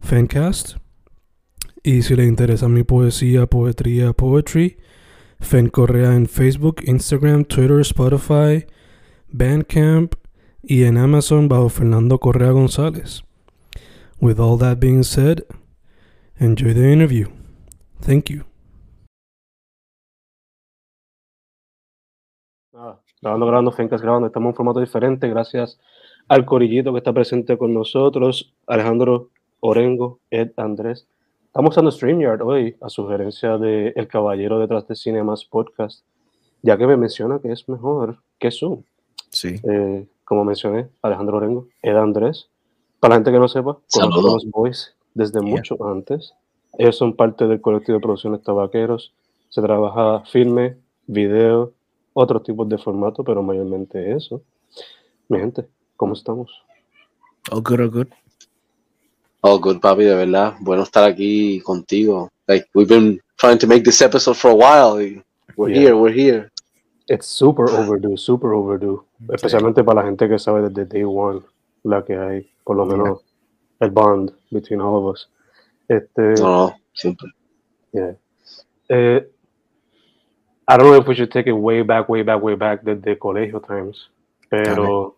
Fancast. Y si le interesa mi poesía, poetría, poetry, Fen Correa en Facebook, Instagram, Twitter, Spotify, Bandcamp y en Amazon bajo Fernando Correa González. With all that being said, enjoy the interview. Thank you. Grabando. Estamos en formato diferente gracias al corillito que está presente con nosotros, Alejandro Orengo, Ed Andrés. Estamos usando StreamYard hoy a sugerencia de El Caballero detrás de Cinemas Podcast, ya que me menciona que es mejor que Zoom. Sí. Eh, como mencioné, Alejandro Orengo, Ed Andrés. Para la gente que no sepa, conozco a los Boys desde Yeah. mucho antes. Ellos son parte del colectivo de producciones tabaqueros. Se trabaja filme, video, otros tipos de formato, pero mayormente eso. Mi gente, ¿cómo estamos? All good, all good. Oh, good, papi, de verdad. Bueno estar aquí contigo. Like, we've been trying to make this episode for a while. We're Yeah. here, we're here. It's super overdue, super overdue. Especialmente para la gente que sabe desde day one la que hay, por lo menos el bond between all of us. Este, No, no, siempre. yeah. Eh, I don't know if we should take it way back, way back, way back desde colegio times. Pero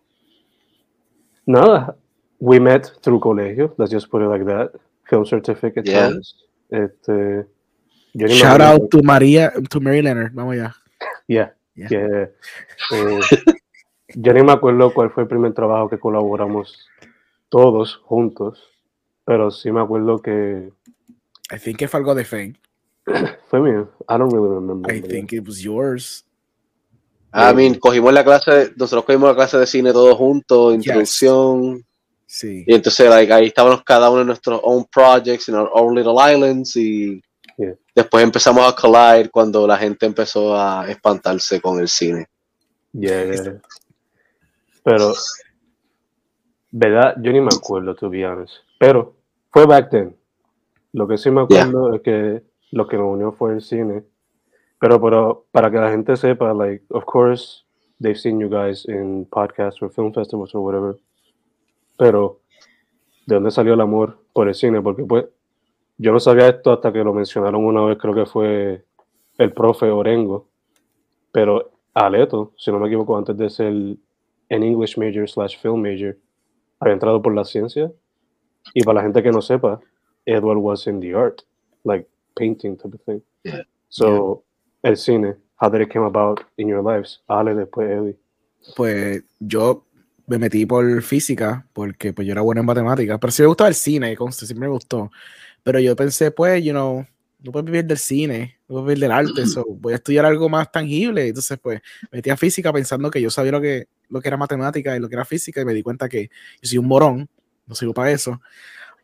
nada, we met through colegio. Let's just put it like that. Film certificate Yeah. Este, yo ni me Shout out to María, to Mary Leonard. Vamos allá. Yeah, Yeah. yeah. Eh, yo ni me acuerdo cuál fue el primer trabajo que colaboramos todos juntos, pero sí me acuerdo que I think que fue algo de Fame. fue mío. I don't really remember. I think it was yours. I mean, cogimos la clase, nosotros cogimos la clase de cine todos juntos, introducción, Sí. y entonces like, ahí estábamos cada uno en nuestros own projects, in our own little islands, y Yeah. después empezamos a collide cuando la gente empezó a espantarse con el cine. Yeah, yeah. Pero, verdad, yo ni me acuerdo, to be honest. Pero fue back then. Lo que sí me Yeah. acuerdo es que lo que nos unió fue el cine. Pero, pero para que la gente sepa, like, of course, they've seen you guys in podcasts or film festivals or whatever. Pero, ¿de dónde salió el amor por el cine? Porque, pues, yo no sabía esto hasta que lo mencionaron una vez, creo que fue el profe Orengo. Pero Aleto, si no me equivoco, antes de ser en English major slash film major, había entrado por la ciencia. Y para la gente que no sepa, Edward was in the art, like painting type of thing. Yeah. So, el cine, how did it come about in your lives? Ale, después Eddie. Pues yo me metí por física porque pues yo era bueno en matemáticas, pero sí me gustaba el cine, conste, siempre me gustó. Pero yo pensé, pues, you know, no puedes vivir del cine, no puedes vivir del arte, so voy a estudiar algo más tangible. Entonces, pues, me metí a física pensando que yo sabía lo que, lo que era matemática y lo que era física y me di cuenta que yo soy un morón, no sirvo para eso.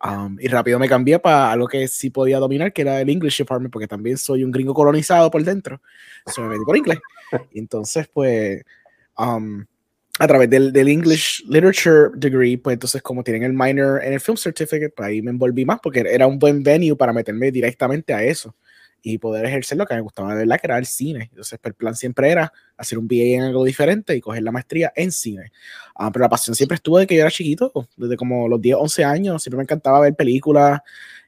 Um, y rápido me cambié para algo que sí podía dominar, que era el English Department, porque también soy un gringo colonizado por dentro. So me metí por inglés. Y entonces, pues, um, a través del, del English Literature Degree, pues entonces como tienen el minor en el Film Certificate, pues ahí me envolví más porque era un buen venue para meterme directamente a eso y poder ejercer lo que me gustaba de verdad, que era el cine. Entonces, pues, el plan siempre era hacer un BA en algo diferente y coger la maestría en cine. Ah, pero la pasión siempre estuvo de que yo era chiquito, desde como los 10, 11 años, siempre me encantaba ver películas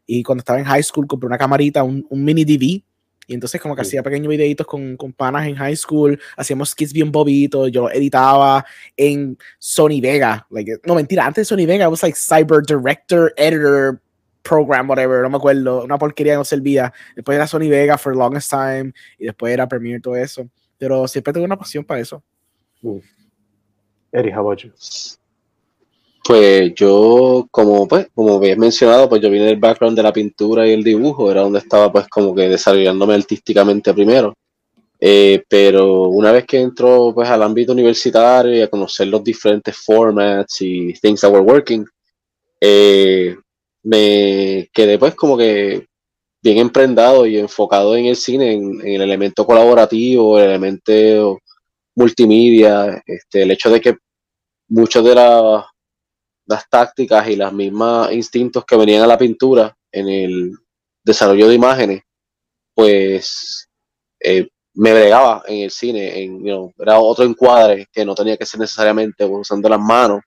y cuando estaba en high school compré una camarita, un, un mini DV y entonces como que Sí. hacía pequeños videitos con, con panas en high school, hacíamos skits bien bobitos, yo los editaba en Sony Vega. Like, no, mentira, antes de Sony Vega, I was like cyber director, editor, Program, whatever, no me acuerdo, una porquería que no servía. Después era Sony Vega for the longest time y después era Premiere todo eso. Pero siempre tuve una pasión para eso. Mm. Eddie, how about you? Pues yo, como pues, como habías mencionado, pues yo vine del background de la pintura y el dibujo, era donde estaba pues como que desarrollándome artísticamente primero. Eh, pero una vez que entró pues al ámbito universitario y a conocer los diferentes formats y things that were working, eh, me quedé pues como que bien emprendado y enfocado en el cine, en, el elemento colaborativo, el elemento multimedia, este, el hecho de que muchos de la- las tácticas y las mismas instintos que venían a la pintura en el desarrollo de imágenes, pues eh, me bregaba en el cine, en, era otro encuadre que no tenía que ser necesariamente usando las manos,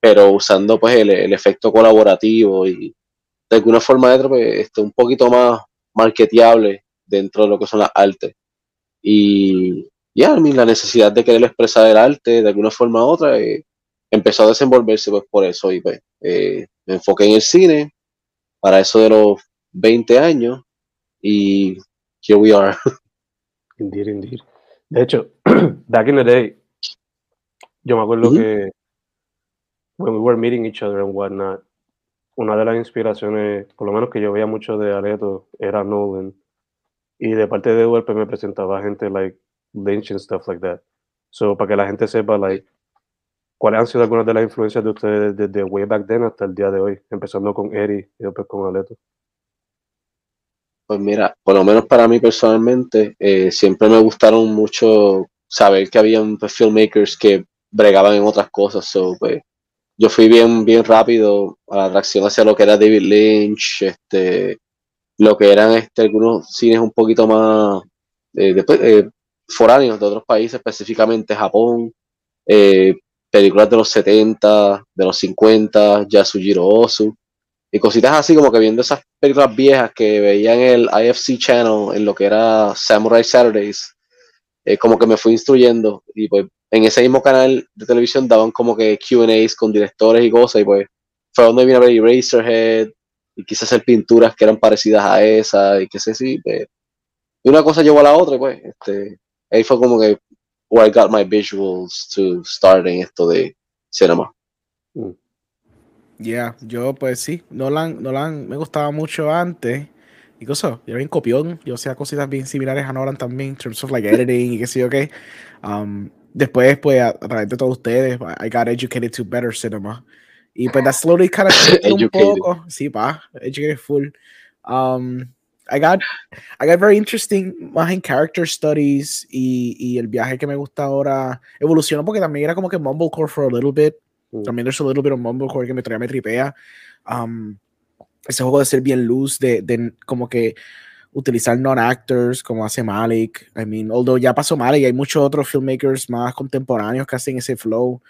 pero usando pues el, efecto colaborativo y de alguna forma otra pues, este, un poquito más marketeable dentro de lo que son las artes. Y ya, mí la necesidad de querer expresar el arte de alguna forma u otra eh, empezó a desenvolverse pues por eso y pues eh, me enfoqué en el cine para eso de los 20 años y here we are. Indeed, indeed. De hecho, back in the day, yo me acuerdo Ujú. que when we were meeting each other and whatnot, una de las inspiraciones, por lo menos que yo veía mucho de Areto, era Nolan. Y de parte de pues me presentaba gente like Lynch and stuff like that. So, para que la gente sepa, like, cuáles han sido algunas de las influencias de ustedes desde way back then hasta el día de hoy, empezando con Eri y después con Aleto. Pues mira, por lo menos para mí personalmente, eh, siempre me gustaron mucho saber que habían pues, filmmakers que bregaban en otras cosas. So, pues, yo fui bien, bien rápido a la atracción hacia lo que era David Lynch, este, lo que eran este, algunos cines un poquito más eh, después, eh, foráneos de otros países, específicamente Japón, películas de los 70, de los 50, Yasujiro Ozu y cositas así como que viendo esas películas viejas que veía en el IFC Channel, en lo que era Samurai Saturdays, eh, como que me fui instruyendo y pues en ese mismo canal de televisión daban como que Q&As con directores y cosas y pues fue donde vine a ver Eraserhead y quise hacer pinturas que eran parecidas a esa y qué sé si pues, una cosa llevó a la otra y pues este, ahí fue como que where I got my visuals to start en esto de cinema. Yeah, yo pues sí, Nolan, Nolan me gustaba mucho antes. Y cosas, yo era bien copión, yo hacía cositas bien similares a Nolan también, in terms of like editing y qué sé yo qué. Um, después, pues, a, a través de todos ustedes, I got educated to better cinema. Y pues, that slowly kind of un poco. Sí, pa, educated full. Um, I got, I got very interesting más en character studies y, y el viaje que me gusta ahora evolucionó porque también era como que mumblecore for a little bit. Mm. También there's a little bit of mumblecore que me trae, me tripea. Um, ese juego de ser bien loose, de, de como que utilizar non-actors como hace Malik. I mean, although ya pasó Malik, hay muchos otros filmmakers más contemporáneos que hacen ese flow.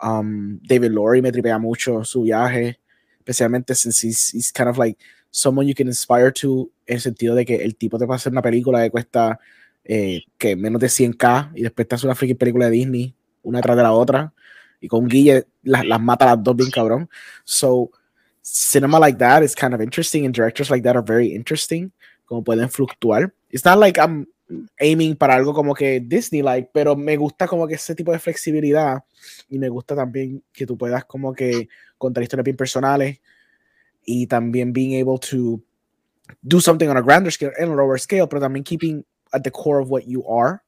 Um, David Laurie me tripea mucho su viaje, especialmente since he's, he's kind of like someone you can inspire to, en el sentido de que el tipo te va a hacer una película que cuesta eh, que menos de 100k y después te hace una freaking película de Disney, una tras de la otra, y con Guille las, las mata las dos bien cabrón. So, cinema like that is kind of interesting and directors like that are very interesting, como pueden fluctuar. It's not like I'm aiming para algo como que Disney-like, pero me gusta como que ese tipo de flexibilidad y me gusta también que tú puedas como que contar historias bien personales y también being able to do something on a grander scale and a lower scale, pero también keeping at the core of what you are.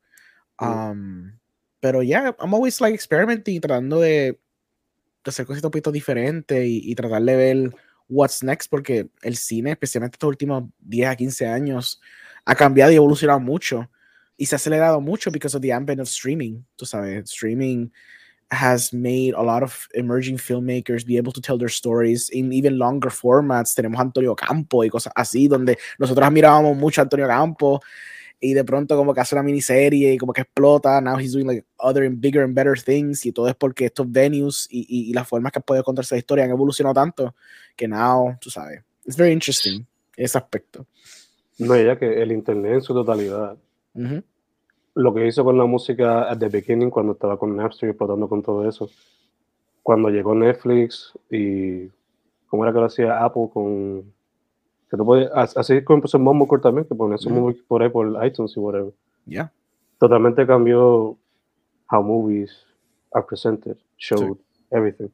Um, pero yeah, I'm always like experimenting, tratando de, de hacer cositas un poquito diferentes y, y tratar de ver what's next, porque el cine, especialmente estos últimos 10 a 15 años, ha cambiado y evolucionado mucho y se ha acelerado mucho because of the advent of streaming. Tú sabes, streaming has made a lot of emerging filmmakers be able to tell their stories in even longer formats. Tenemos a Antonio Campo y cosas así, donde nosotros admirábamos mucho a Antonio Campo y de pronto como que hace una miniserie y como que explota. Now he's doing like other and bigger and better things y todo es porque estos venues y, y, y las formas que puede contarse la historia han evolucionado tanto que now, tú sabes, it's very interesting ese aspecto. No, ya que el internet en su totalidad. Lo que hizo con la música at the beginning, cuando estaba con Napster y explotando con todo eso, cuando llegó Netflix y cómo era que lo hacía Apple con Que tú puedes, así como empezó Mumblecore también, que pones un movie por ahí por iTunes y whatever. Yeah. Totalmente cambió how movies are presented, showed, everything.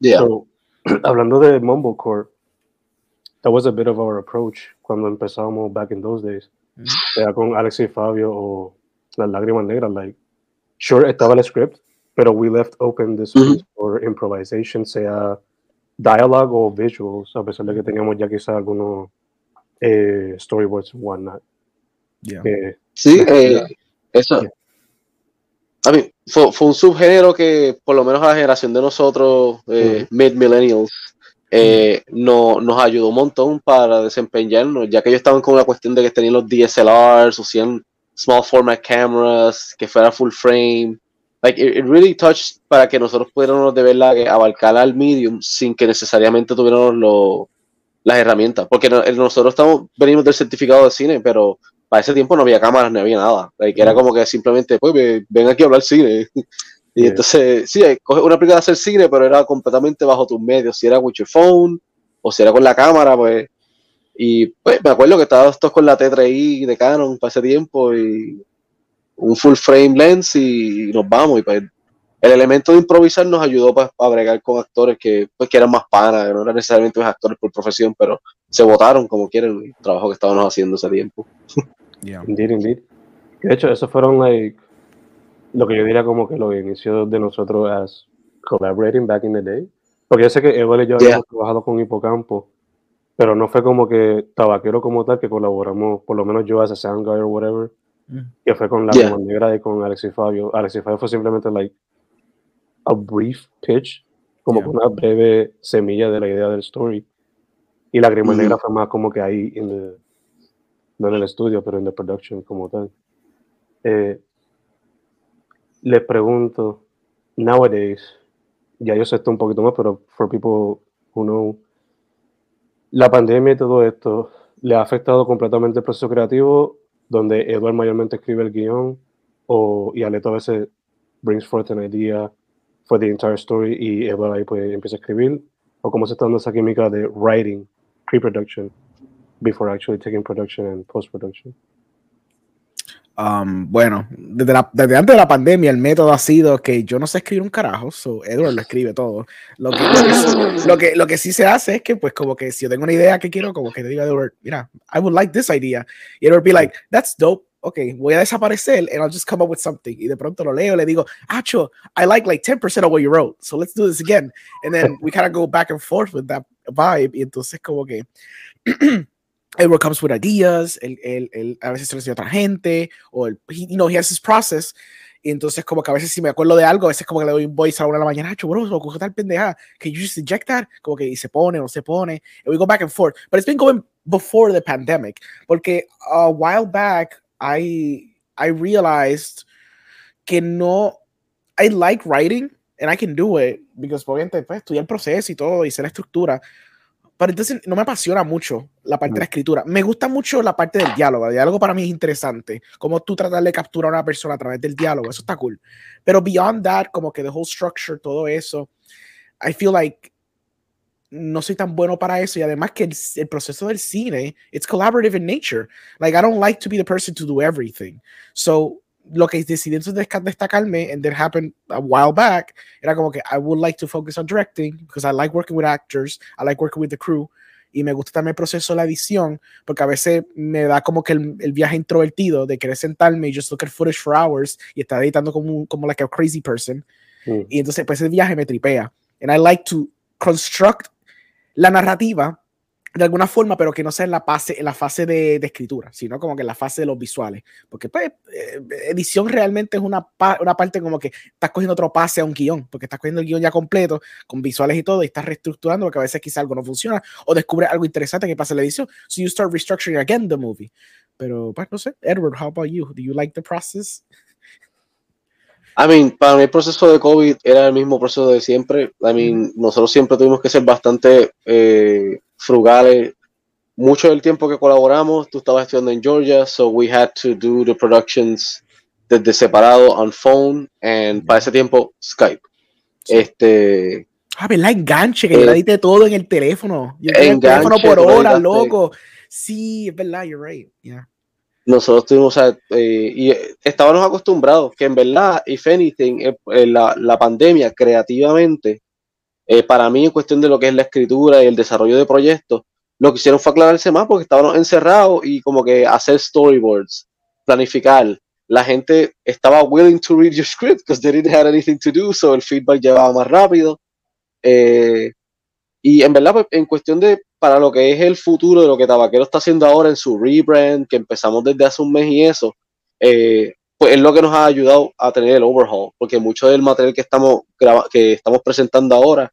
Yeah. So, hablando de Mumblecore, that was a bit of our approach cuando empezábamos back in those days. Sea con Alex y Fabio o Las Lágrimas Negras, like, sure, estaba el script, pero we left open the space for improvisation, sea dialogue o visuals, a pesar de que teníamos ya quizá algunos eh, storyboards whatnot. Yeah. que- Sí, Yeah. eh, eso. Yeah. A mí, fue, fue un subgénero que, por lo menos a la generación de nosotros, eh, mid-millennials, eh, no, nos ayudó un montón para desempeñarnos, ya que ellos estaban con la cuestión de que tenían los DSLRs, hacían small format cameras, que fuera full frame. Like, it, it really touched para que nosotros pudiéramos de verdad abarcar al medium sin que necesariamente tuviéramos lo- las herramientas. Porque no- nosotros estamos, venimos del certificado de cine, pero para ese tiempo no había cámaras, no había nada. Like, era Mm. como que simplemente, pues, ve- ven aquí a hablar cine. Y Yeah. entonces, sí, coge una película de hacer cine, pero era completamente bajo tus medios. Si era with your phone, o si era con la cámara, pues. Y pues me acuerdo que estábamos todos con la T3i de Canon para ese tiempo y un full frame lens y nos vamos. Y pues el elemento de improvisar nos ayudó pues, a bregar con actores que, pues, que eran más panas, que no eran necesariamente actores por profesión, pero se votaron como quieren el trabajo que estábamos haciendo ese tiempo. Yeah. Indeed, indeed. De hecho, esos fueron like lo que yo diría como que los inicios de nosotros as collaborating back in the day. Porque yo sé que Evel y yo Yeah. habíamos trabajado con Hipocampo, pero no fue como que tabaquero como tal que colaboramos, por lo menos yo as a sound guy or whatever, Mm. que fue con la Yeah. Negra y con Alex y Fabio. Alex y Fabio fue simplemente like a brief pitch, como Yeah. una breve semilla de la idea del story. Y la Grima Ujú. Negra fue más como que ahí, in the- no en el estudio, pero en la production como tal. Eh, les pregunto, nowadays, ya yo sé esto un poquito más, pero for people who know, la pandemia y todo esto le ha afectado completamente el proceso creativo, donde Edward mayormente escribe el guion, o, y Aleto a veces brings forth an idea for the entire story, y Edward ahí pues empieza a escribir, o cómo se está dando esa química de writing, pre-production, before actually taking production and post-production. Um, bueno, desde, la- desde antes de la pandemia el método ha sido que yo no sé escribir un carajo, so Edward lo escribe todo. Lo que, lo, que, sí se hace es que pues como que si yo tengo una idea que quiero, como que le digo a Edward, mira, I would like this idea. Y Edward be like, that's dope. Ok, voy a desaparecer and I'll just come up with something. Y de pronto lo leo le digo, Acho, I like like 10% of what you wrote, so let's do this again. And then we kind of go back and forth with that vibe. Y entonces como que Edward comes with ideas, él, él, él a veces se lo a otra gente, o el, he, you know, he has his process. Y entonces, como que a veces si me acuerdo de algo, a veces como que le doy un voice a la una de la mañana, "Acho, bro, se me ocurrió tal pendeja, que you just eject that, como que y se pone o no se pone, and we go back and forth. But it's been going before the pandemic, porque a while back, I, I realized que no, I like writing, and I can do it, because obviamente, pues, estudié el proceso y todo, y sé la estructura, pero entonces no me apasiona mucho la parte de la escritura. Me gusta mucho la parte del diálogo. El diálogo para mí es interesante. Como tú tratar de capturar a una persona a través del diálogo, eso está cool. Pero beyond that, como que the whole structure, todo eso, I feel like no soy tan bueno para eso y además que el, el proceso del cine, it's collaborative in nature. Like I don't like to be the person to do everything. So lo que decidí entonces destacarme, and that happened a while back, era como que I would like to focus on directing because I like working with actors, I like working with the crew, y me gusta también el proceso de la edición, porque a veces me da como que el, el viaje introvertido de querer sentarme y just look at footage for hours y estar editando como, como like a crazy person, Mm. y entonces pues ese viaje me tripea. And I like to construct la narrativa de alguna forma, pero que no sea en la fase, en la fase de, de escritura, sino como que en la fase de los visuales. Porque pues, eh, edición realmente es una, pa una parte como que estás cogiendo otro pase a un guion, porque estás cogiendo el guion ya completo, con visuales y todo, y estás reestructurando, porque a veces quizá algo no funciona, o descubres algo interesante que pasa en la edición. So you start restructuring again the movie. Pero, pues, no sé. Edward, how about you? Do you like the process? I mean, para mí el proceso de COVID era el mismo proceso de siempre. I mean, nosotros siempre tuvimos que ser bastante eh, frugales. Mucho del tiempo que colaboramos, tú estabas estudiando en Georgia, so we had to do the productions desde separado on phone and para ese tiempo Skype. Este, Ah, ¿verdad? Enganche, que yo Eh, edité todo en el teléfono. Yo tenía el teléfono Enganche, por hora, loco. Sí, es verdad, you're right. Yeah. nosotros tuvimos, o sea, eh, y eh, estábamos acostumbrados que en verdad, if anything, eh, eh, la, la pandemia creativamente, eh, para mí en cuestión de lo que es la escritura y el desarrollo de proyectos, lo que hicieron fue aclararse más porque estábamos encerrados y como que hacer storyboards, planificar. La gente estaba willing to read your script because they didn't have anything to do, so el feedback llevaba más rápido. Eh, y en verdad, pues, en cuestión de para lo que es el futuro de lo que Tabaquero está haciendo ahora en su rebrand, que empezamos desde hace un mes y eso, eh, pues es lo que nos ha ayudado a tener el overhaul, porque mucho del material que estamos, que estamos presentando ahora,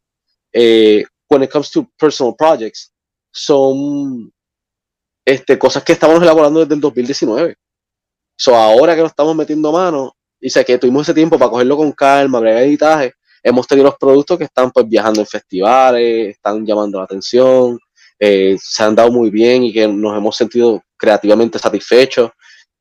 eh, when it comes to personal projects, son este, cosas que estamos elaborando desde el 2019. So, ahora que nos estamos metiendo mano, y sé que tuvimos ese tiempo para cogerlo con calma, bregar editaje, hemos tenido los productos que están pues viajando en festivales, están llamando la atención, eh, se han dado muy bien y que nos hemos sentido creativamente satisfechos.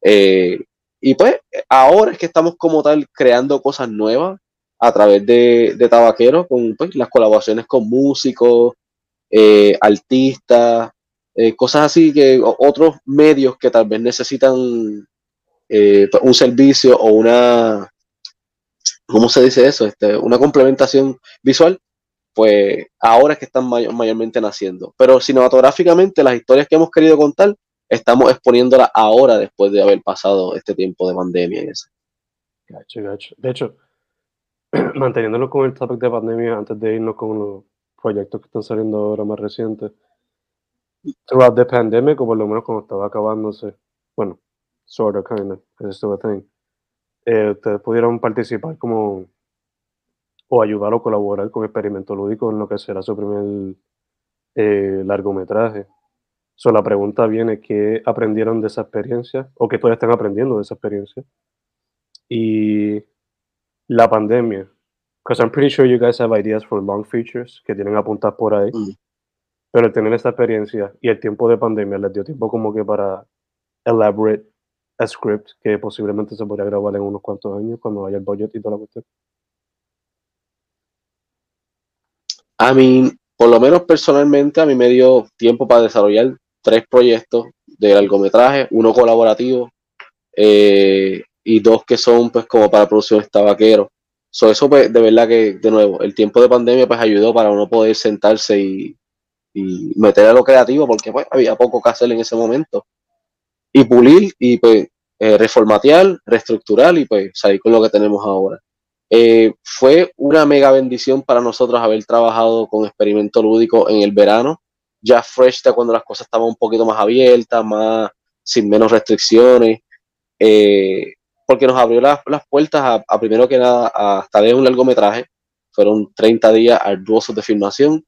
Eh, y pues ahora es que estamos como tal creando cosas nuevas a través de, de Tabaquero, con pues, las colaboraciones con músicos, eh, artistas, eh, cosas así que otros medios que tal vez necesitan eh, pues, un servicio o una, ¿cómo se dice eso? Este, una complementación visual, pues ahora es que están may- mayormente naciendo. Pero cinematográficamente las historias que hemos querido contar, estamos exponiéndolas ahora después de haber pasado este tiempo de pandemia y eso. Gacho, gacho. De hecho, manteniéndonos con el topic de pandemia antes de irnos con los proyectos que están saliendo ahora más recientes. Throughout the pandemic, o por lo menos cuando estaba acabándose, bueno, sort of, kind of, still a thing, eh, ustedes pudieron participar como o ayudar o colaborar con Experimento Lúdico en lo que será su primer eh, largometraje. So, la pregunta viene, ¿qué aprendieron de esa experiencia? ¿O qué todavía están aprendiendo de esa experiencia? Y la pandemia. Because I'm pretty sure you guys have ideas for long features que tienen apuntadas por ahí. Mm. Pero tener esta experiencia y el tiempo de pandemia les dio tiempo como que para elaborate a script que posiblemente se podría grabar en unos cuantos años cuando haya el budget y toda la cuestión. A mí, por lo menos personalmente, a mí me dio tiempo para desarrollar tres proyectos de largometraje, uno colaborativo eh, y dos que son pues como para producciones tabaquero. So, eso pues, de verdad que, de nuevo, el tiempo de pandemia pues ayudó para uno poder sentarse y, y meter a lo creativo porque pues había poco que hacer en ese momento. Y pulir y pues eh, reformatear, reestructurar y pues salir con lo que tenemos ahora. Eh, fue una mega bendición para nosotros haber trabajado con experimento lúdico en el verano, ya fresh de cuando las cosas estaban un poquito más abiertas, más sin menos restricciones, eh, porque nos abrió las, las puertas a, a, primero que nada a estar en un largometraje. Fueron 30 días arduosos de filmación.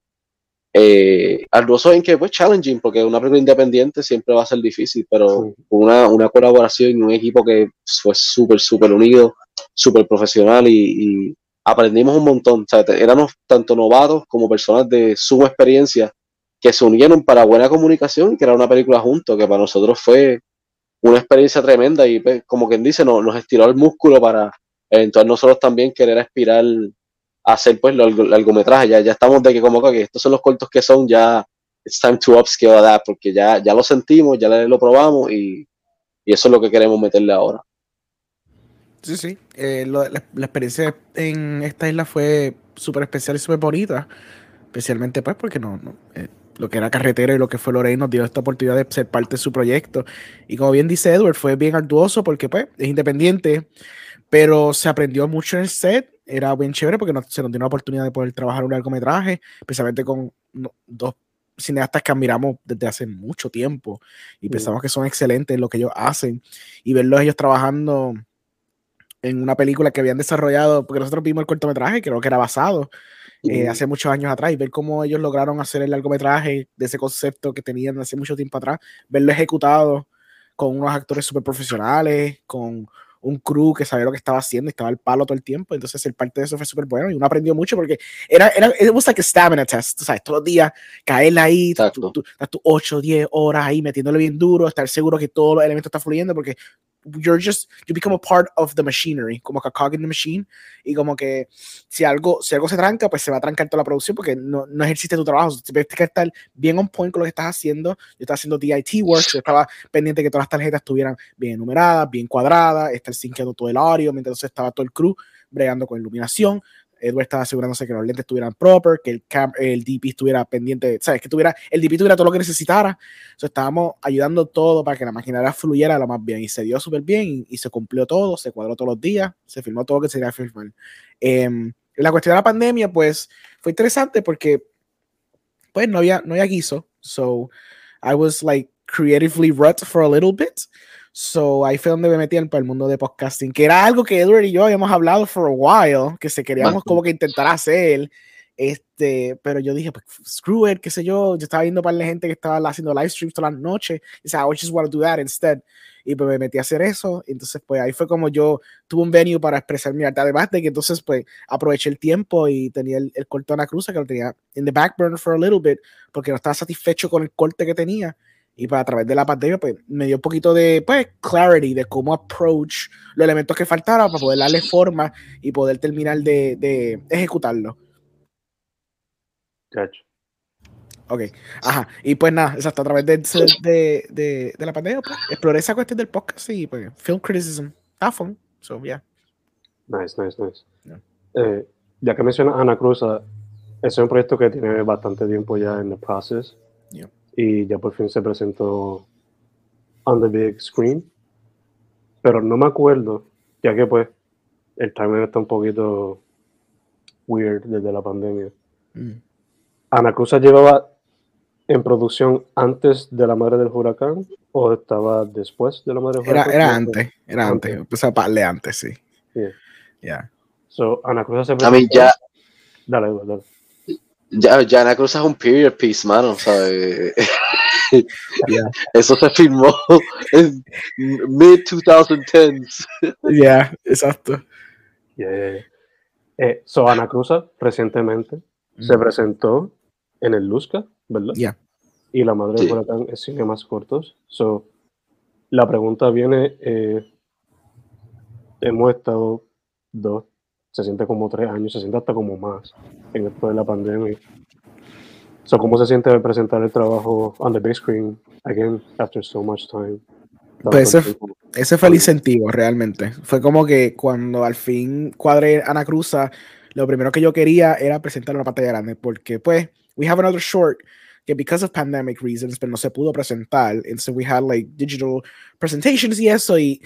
Eh, arduosos en que fue challenging, porque una película independiente siempre va a ser difícil, pero Sí. una, una colaboración y un equipo que fue súper, súper unido, súper profesional y, y aprendimos un montón. O sea, éramos tanto novatos como personas de suma experiencia que se unieron para buena comunicación y crear una película juntos, que para nosotros fue una experiencia tremenda y pues, como quien dice, nos, estiró el músculo para eventual nosotros también querer aspirar a hacer pues los largometrajes. Ya, ya estamos de que como que estos son los cortos que son, ya it's time to upscale a that, porque ya, ya lo sentimos, ya lo probamos y, y eso es lo que queremos meterle ahora. Sí, sí. Eh, la experiencia en esta isla fue súper especial y súper bonita. Especialmente pues porque no, no, eh, lo que era carretera y lo que fue Lorraine nos dio esta oportunidad de ser parte de su proyecto. Y como bien dice Edward, fue bien arduoso porque pues es independiente, pero se aprendió mucho en el set. Era bien chévere porque nos- se nos dio una oportunidad de poder trabajar un largometraje, especialmente con dos cineastas que admiramos desde hace mucho tiempo y Mm. pensamos que son excelentes en lo que ellos hacen y verlos ellos trabajando en una película que habían desarrollado, porque nosotros vimos el cortometraje, creo que era basado eh, hace muchos años atrás, y ver cómo ellos lograron hacer el largometraje de ese concepto que tenían hace mucho tiempo atrás, verlo ejecutado con unos actores súper profesionales, con un crew que sabía lo que estaba haciendo y estaba al palo todo el tiempo, entonces el parte de eso fue súper bueno y uno aprendió mucho porque era, era, it was like a stamina test, sabes, todos los días caerle ahí, tú, tú, tú, tus 8, 10 horas ahí metiéndole bien duro, estar seguro que todos los elementos están fluyendo porque you're just, you become a part of the machinery, como que a cog in the machine, y como que si algo, si algo se tranca, pues se va a trancar toda la producción porque no, no ejerciste tu trabajo, tienes que estar bien on point con lo que estás haciendo, yo estaba haciendo DIT work, yo estaba pendiente que todas las tarjetas estuvieran bien numeradas, bien cuadradas, estar sinqueando todo el audio, mientras estaba todo el crew bregando con iluminación, Edward estaba asegurándose que los lentes estuvieran proper, que el, cam el DP estuviera pendiente, ¿sabes? Que tuviera, el DP tuviera todo lo que necesitara. Entonces estábamos ayudando todo para que la maquinaria fluyera lo más bien y se dio súper bien y, y, se cumplió todo, se cuadró todos los días, se filmó todo lo que se quería filmar. Eh, la cuestión de la pandemia, pues fue interesante porque pues no había, no había guiso. So I was like creatively rut for a little bit. So ahí fue donde me metí para el mundo de podcasting, que era algo que Edward y yo habíamos hablado for a while, que se queríamos como que intentar hacer. Este, pero yo dije, pues, screw it, qué sé yo. Yo estaba viendo para la gente que estaba haciendo live streams todas las noches. Y decía, I just want to do that instead. Y pues me metí a hacer eso. Entonces, pues ahí fue como yo tuve un venue para expresar mi arte. Además de que entonces, pues aproveché el tiempo y tenía el, el corte Ana Cruz, que lo tenía in the back burner for a little bit, porque no estaba satisfecho con el corte que tenía y pues a través de la pandemia pues me dio un poquito de pues clarity de cómo approach los elementos que faltaban para poder darle forma y poder terminar de, de ejecutarlo. Gotcha. Ok, ajá, y pues nada, exacto, a través de, de, de, de la pandemia, pues, exploré esa cuestión del podcast y pues, film criticism, está fun, so yeah. Nice, nice, nice. Yeah. Eh, ya que mencionas Ana Cruz, ese es un proyecto que tiene bastante tiempo ya en el proceso. Y ya por fin se presentó on the big screen. Pero no me acuerdo, ya que pues el timing está un poquito weird desde la pandemia. Mm. ¿Ana Cruz llevaba en producción antes de la madre del huracán o estaba después de la madre del Era, huracán? era antes, era antes, empezó a parle antes, sí. Yeah. Yeah. So, Ana Cruz se A presentó. mí ya, Dale, dale, dale. Ya, ya Ana Cruz es un period piece, mano, ¿sabes? Yeah. Eso se filmó en mid-2010s. Yeah, exacto. Yeah. Eh, so, Ana Cruz recientemente se Mm. presentó en el Luzca, ¿verdad? Yeah. Y la madre Sí. del huracán es cine más cortos. So, la pregunta viene, eh, hemos estado dos, se siente como tres años, se siente hasta como más en esto de la pandemia. So, ¿Cómo se siente presentar el trabajo on the big screen again after so much time? Pues ese-. Ese fue el incentivo, realmente. Fue como que cuando al fin cuadré Ana Cruza, lo primero que yo quería era presentar una pantalla grande, porque pues, we have another short que because of pandemic reasons, pero no se pudo presentar. Entonces we had like digital presentations y eso, y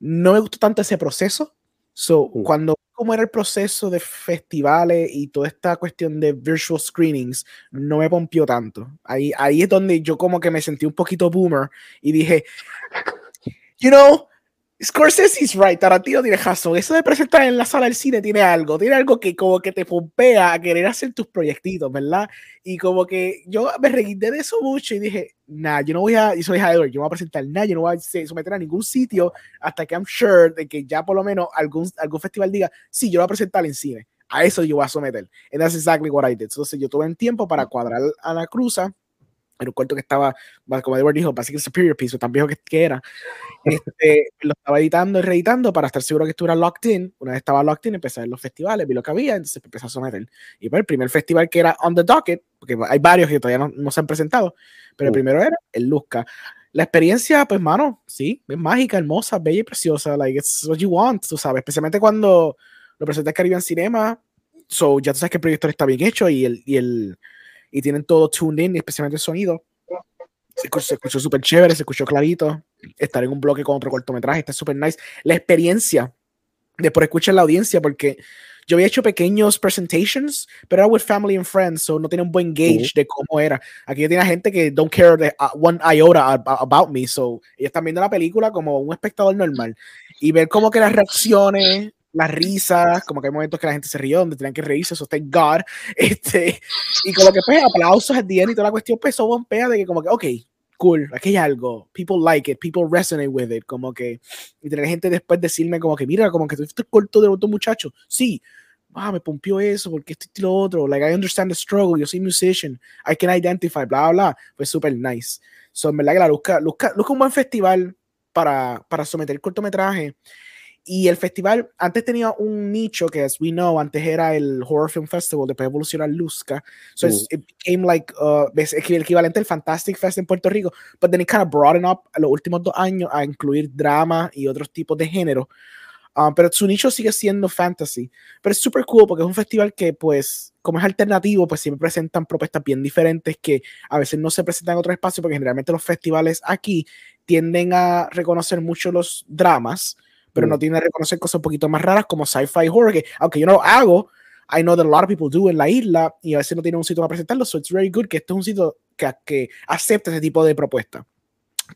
no me gustó tanto ese proceso. So, Mm. cuando como era el proceso de festivales y toda esta cuestión de virtual screenings, no me pompió tanto. Ahí, ahí es donde yo como que me sentí un poquito boomer y dije, you know, Scorsese's right, Tarantino tiene razón. Eso de presentar en la sala del cine tiene algo, tiene algo que como que te pompea a querer hacer tus proyectitos, ¿verdad? Y como que yo me reguindé de eso mucho y dije, nah, yo no voy a, y soy Edward, yo no voy a presentar nada, yo no voy a someter a ningún sitio hasta que I'm sure de que ya por lo menos algún, algún festival diga, sí, yo lo voy a presentar en cine. A eso yo voy a someter. And that's exactly what I did. Entonces yo tuve un tiempo para cuadrar a la cruza en un cuarto que estaba, como Edward dijo, básicamente superior piece, tan viejo que, era. Este, lo estaba editando y reeditando para estar seguro que estuviera locked in. Una vez estaba locked in, empecé a ver los festivales, vi lo que había, entonces empecé a someter. Y pues el primer festival que era on the docket, porque hay varios que todavía no, no se han presentado, pero el Mm. primero era el Luzca. La experiencia, pues, mano, sí, es mágica, hermosa, bella y preciosa. Like, it's what you want, tú sabes. Especialmente cuando lo presentas Caribbean Cinema. So, ya tú sabes que el proyector está bien hecho y el, y el y tienen todo tuned in, especialmente el sonido. Se escuchó, súper chévere, se escuchó clarito. Estar en un bloque con otro cortometraje está súper nice. La experiencia de por escuchar la audiencia, porque yo había hecho pequeños presentations, pero era with family and friends, so no tenía un buen gauge de cómo era. Aquí yo tenía gente que don't care de, uh, one iota ab- about me, so ellos están viendo la película como un espectador normal. Y ver como que las reacciones, las risas, como que hay momentos que la gente se rió, donde tenían que reírse, eso thank God. Este, y como que pues aplausos al día y toda la cuestión, pues eso bombea de que como que, ok, cool, aquí hay algo, people like it, people resonate with it, como que, y tener gente después decirme como que, mira, como que tú fuiste corto de otro muchacho, sí, ah, me pompió eso, porque esto y lo otro, like, I understand the struggle, yo soy musician, I can identify, bla, bla, bla, fue súper nice. So, en verdad que la Luzca, Luzca, Luzca un buen festival, para, para someter cortometraje. Y el festival antes tenía un nicho que, as we know, antes era el Horror Film Festival, después evolucionó a Luzca. So Mm. it became like uh, es el equivalente al Fantastic Fest en Puerto Rico, but then it kind of broadened up a los últimos dos años a incluir drama y otros tipos de género. Um, pero su nicho sigue siendo fantasy. Pero es súper cool porque es un festival que, pues, como es alternativo, pues siempre presentan propuestas bien diferentes que a veces no se presentan en otros espacios porque generalmente los festivales aquí tienden a reconocer mucho los dramas, pero Mm. no tienden a reconocer cosas un poquito más raras como sci-fi horror, que aunque yo no lo hago, I know that a lot of people do en la isla y a veces no tienen un sitio para presentarlo, so it's very good que este es un sitio que, que acepta ese tipo de propuestas.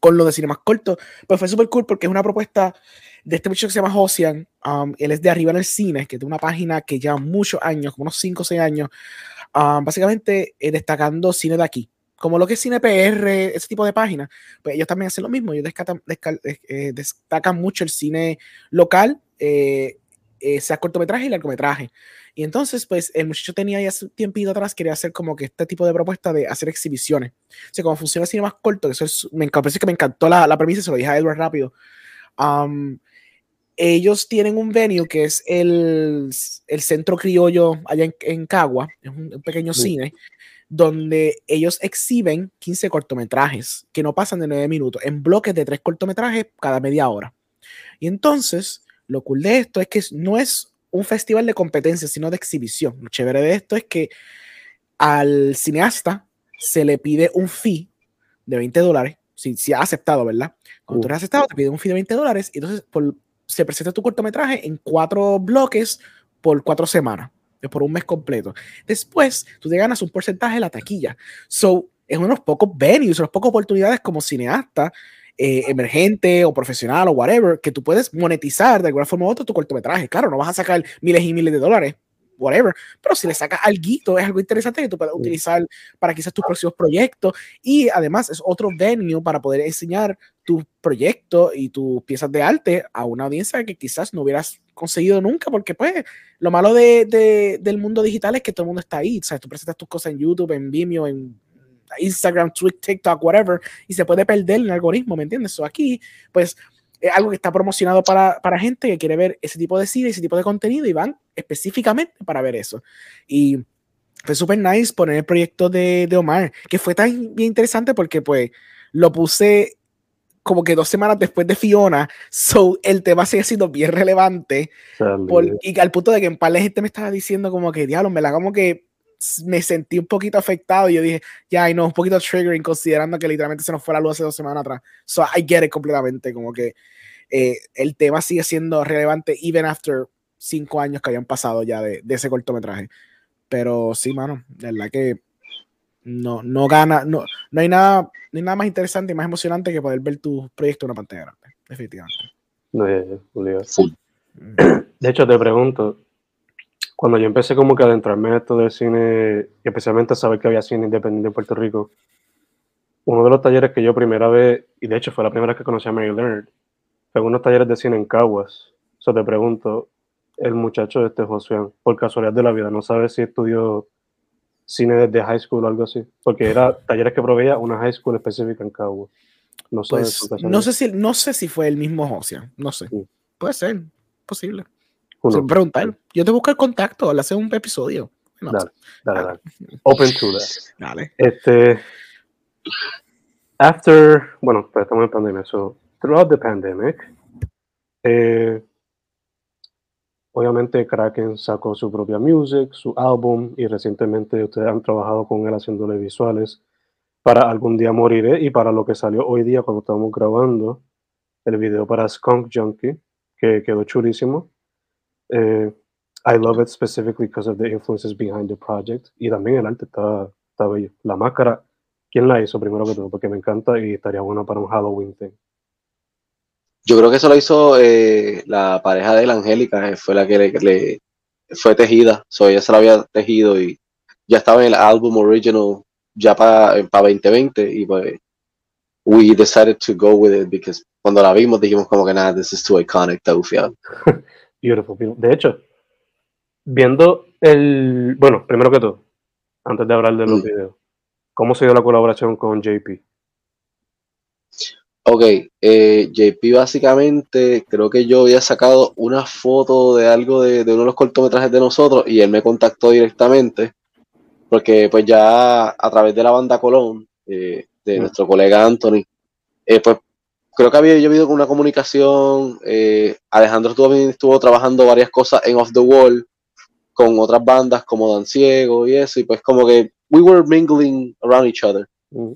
Con lo de cine más corto, pues fue súper cool porque es una propuesta de este muchacho que se llama Ocean, um, él es de Arriba en el Cine, que tiene una página que lleva muchos años, como unos 5 o 6 años, um, básicamente eh, destacando cine de aquí. Como lo que es cine PR, ese tipo de páginas, pues ellos también hacen lo mismo, ellos descatan- desca- eh, destacan mucho el cine local, eh, eh, sea cortometraje y largometraje. Y entonces, pues el muchacho tenía ya hace un tiempito atrás, quería hacer como que este tipo de propuesta de hacer exhibiciones. O sea, como funciona el cine más corto, que eso es, me encantó, parece que me encantó la, la premisa, se lo dije a Edward rápido. Um, ellos tienen un venue que es el, el Centro Criollo allá en, en Cagua, es un, un pequeño Sí. cine, donde ellos exhiben 15 cortometrajes que no pasan de 9 minutos, en bloques de 3 cortometrajes cada media hora. Y entonces, lo cool de esto es que no es un festival de competencia, sino de exhibición. Lo chévere de esto es que al cineasta se le pide un fee de 20 dólares, si, si ha aceptado, ¿verdad? Cuando tú eres aceptado, te piden un fee de 20 dólares y entonces por- se presenta tu cortometraje en cuatro bloques por cuatro semanas, por un mes completo. Después, tú te ganas un porcentaje de la taquilla. So, es uno de los pocos venues, unas pocas oportunidades como cineasta, eh, emergente o profesional o whatever, que tú puedes monetizar de alguna forma u otra tu cortometraje. Claro, no vas a sacar miles y miles de dólares, whatever, pero si le sacas algo, es algo interesante que tú puedas utilizar para quizás tus próximos proyectos y además es otro venue para poder enseñar tus proyectos y tus piezas de arte a una audiencia que quizás no hubieras conseguido nunca, porque pues lo malo de, de- del mundo digital es que todo el mundo está ahí, o sea, tú presentas tus cosas en YouTube, en Vimeo, en Instagram, Twitter, TikTok, whatever, y se puede perder el algoritmo, ¿me entiendes? So aquí, pues, es algo que está promocionado para, para gente que quiere ver ese tipo de cine, ese tipo de contenido, y van específicamente para ver eso. Y fue súper nice poner el proyecto de, de Omar, que fue tan bien interesante porque, pues, lo puse como que dos semanas después de Fiona, so el tema sigue siendo bien relevante, por- y al punto de que en par de gente me estaba diciendo como que, diablo, me la como que me sentí un poquito afectado y yo dije, ya, y no, un poquito triggering considerando que literalmente se nos fue la luz hace dos semanas atrás. So I get it completamente, como que eh, el tema sigue siendo relevante even after cinco años que habían pasado ya de, de ese cortometraje. Pero sí, mano, de verdad que no, no gana, no, no hay nada, no hay nada más interesante y más emocionante que poder ver tu proyecto en una pantalla grande, definitivamente. No, ya, ya, obligado. Full. De hecho, te pregunto, cuando yo empecé como que a adentrarme en esto del cine, y especialmente a saber que había cine independiente en Puerto Rico, uno de los talleres que yo primera vez, y de hecho fue la primera vez que conocí a Mary Leonard, fue unos talleres de cine en Caguas. So te pregunto, el muchacho este Josué, por casualidad de la vida, no sabe si estudió cine desde high school o algo así, porque era talleres que proveía una high school específica en Caguas. No sé, Pues no sé si no sé si fue el mismo Josian, no sé. Sí. Puede ser, posible. Preguntar. Yo te busco el contacto, le hace un episodio. No, Dale, dale, dale. Open to that. dale. Este, after, bueno, pues estamos en pandemia, so throughout the pandemic, eh, obviamente Kraken sacó su propia music, su álbum, y recientemente ustedes han trabajado con él haciéndole visuales para Algún Día Moriré y para lo que salió hoy día cuando estamos grabando el video para Skunk Junkie, que quedó chulísimo. Eh, I love it specifically because of the influences behind the project. Y también el arte está, está bello. La máscara, ¿quién la hizo primero que todo? Porque me encanta y estaría buena para un Halloween thing. Yo creo que eso lo hizo eh, la pareja de la Angélica, eh, fue la que le, le- fue tejida, so ella se la había tejido y ya estaba en el álbum original ya para 2020 y pues we decided to go with it because cuando la vimos dijimos como que nada, this is too iconic, está gufiado. Beautiful, beautiful. De hecho, viendo el. Bueno, primero que todo, antes de hablar de los Mm. videos, ¿cómo se dio la colaboración con JP? Ok, eh, JP básicamente, creo que yo había sacado una foto de algo de, de uno de los cortometrajes de nosotros y él me contactó directamente, porque pues ya a través de la banda Colón, eh, de nuestro colega Anthony, eh, pues creo que había yo habido una comunicación, eh, Alejandro también estuvo trabajando varias cosas en Off the Wall con otras bandas como Dan Ciego y eso, y pues como que we were mingling around each other.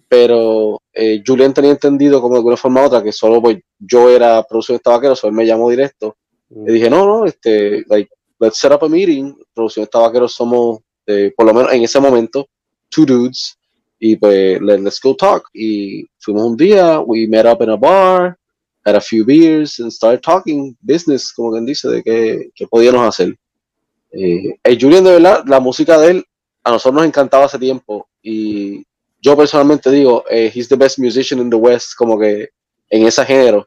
Pero eh, Julian tenía entendido como de alguna forma u otra que solo pues, yo era producción de tabaquero, so él me llamó directo. Y dije, no, no, este, like, let's set up a meeting. Producción de tabaqueros somos, eh, por lo menos en ese momento, two dudes. Y pues, let, let's go talk. Y fuimos un día, we met up in a bar, had a few beers, and started talking business, como quien dice, de qué, qué podíamos hacer. Eh, el Julian, de verdad, la música de él, a nosotros nos encantaba hace tiempo. Y yo personalmente digo, eh, he's the best musician in the West, como que en ese género.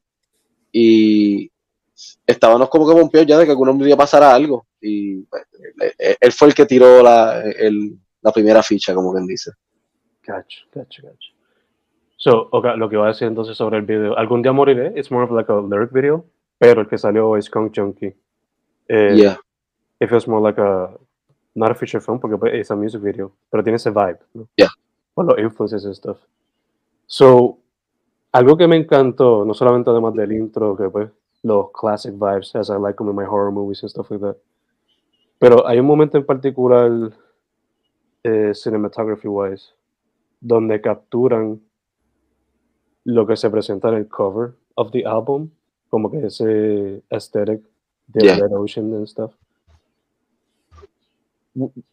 Y estábamos como que pompeados ya de que algún día pasara algo. Y pues, eh, eh, él fue el que tiró la, el- la primera ficha, como quien dice. Gotcha, gotcha, gotcha. So, okay, lo que iba a decir entonces sobre el video. Algún día moriré. It's more of like a lyric video, pero el que salió es Skunk Junkie. Eh, Yeah. It feels more like a not a feature film porque pues, es a music video, pero tiene ese vibe, ¿no? Yeah. Por los influences and stuff. So, algo que me encantó, no solamente además del intro, que pues los classic vibes, as I like them in my horror movies and stuff like that. Pero hay un momento en particular, eh, cinematography wise, donde capturan lo que se presenta en el cover of the album, como que ese aesthetic de Yeah. Red Ocean and stuff.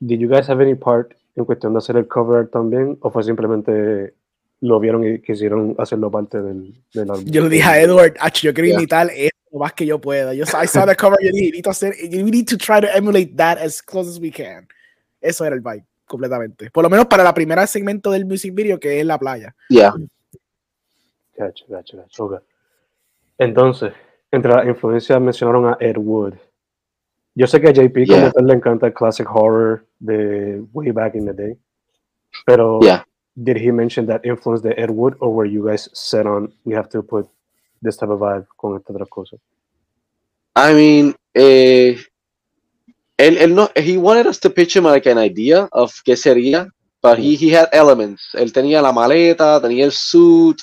Did you guys have any part en cuestión de hacer el cover art también? ¿O fue simplemente lo vieron y quisieron hacerlo parte del, del álbum? Yo le dije a Edward, "Ach, yo quiero Yeah. imitar eso lo más que yo pueda. Yo I saw the cover, yo dije, necesito hacer, we need to try to emulate that as close as we can. Eso era el vibe, completamente. Por lo menos para la primera segmento del music video, que es la playa. Yeah. Gotcha, gotcha, gotcha. Ok. Entonces, entre las influencias mencionaron a Ed Wood. Yo sé que a JP como Yeah. tal le encanta el classic horror de way back in the day. Pero Yeah. did he mention that influence de Ed Wood or were you guys set on we have to put this type of vibe con esta otra cosa? I mean, eh, él, él no, he wanted us to pitch him like an idea of qué sería, but he, he had elements. Él tenía la maleta, tenía el suit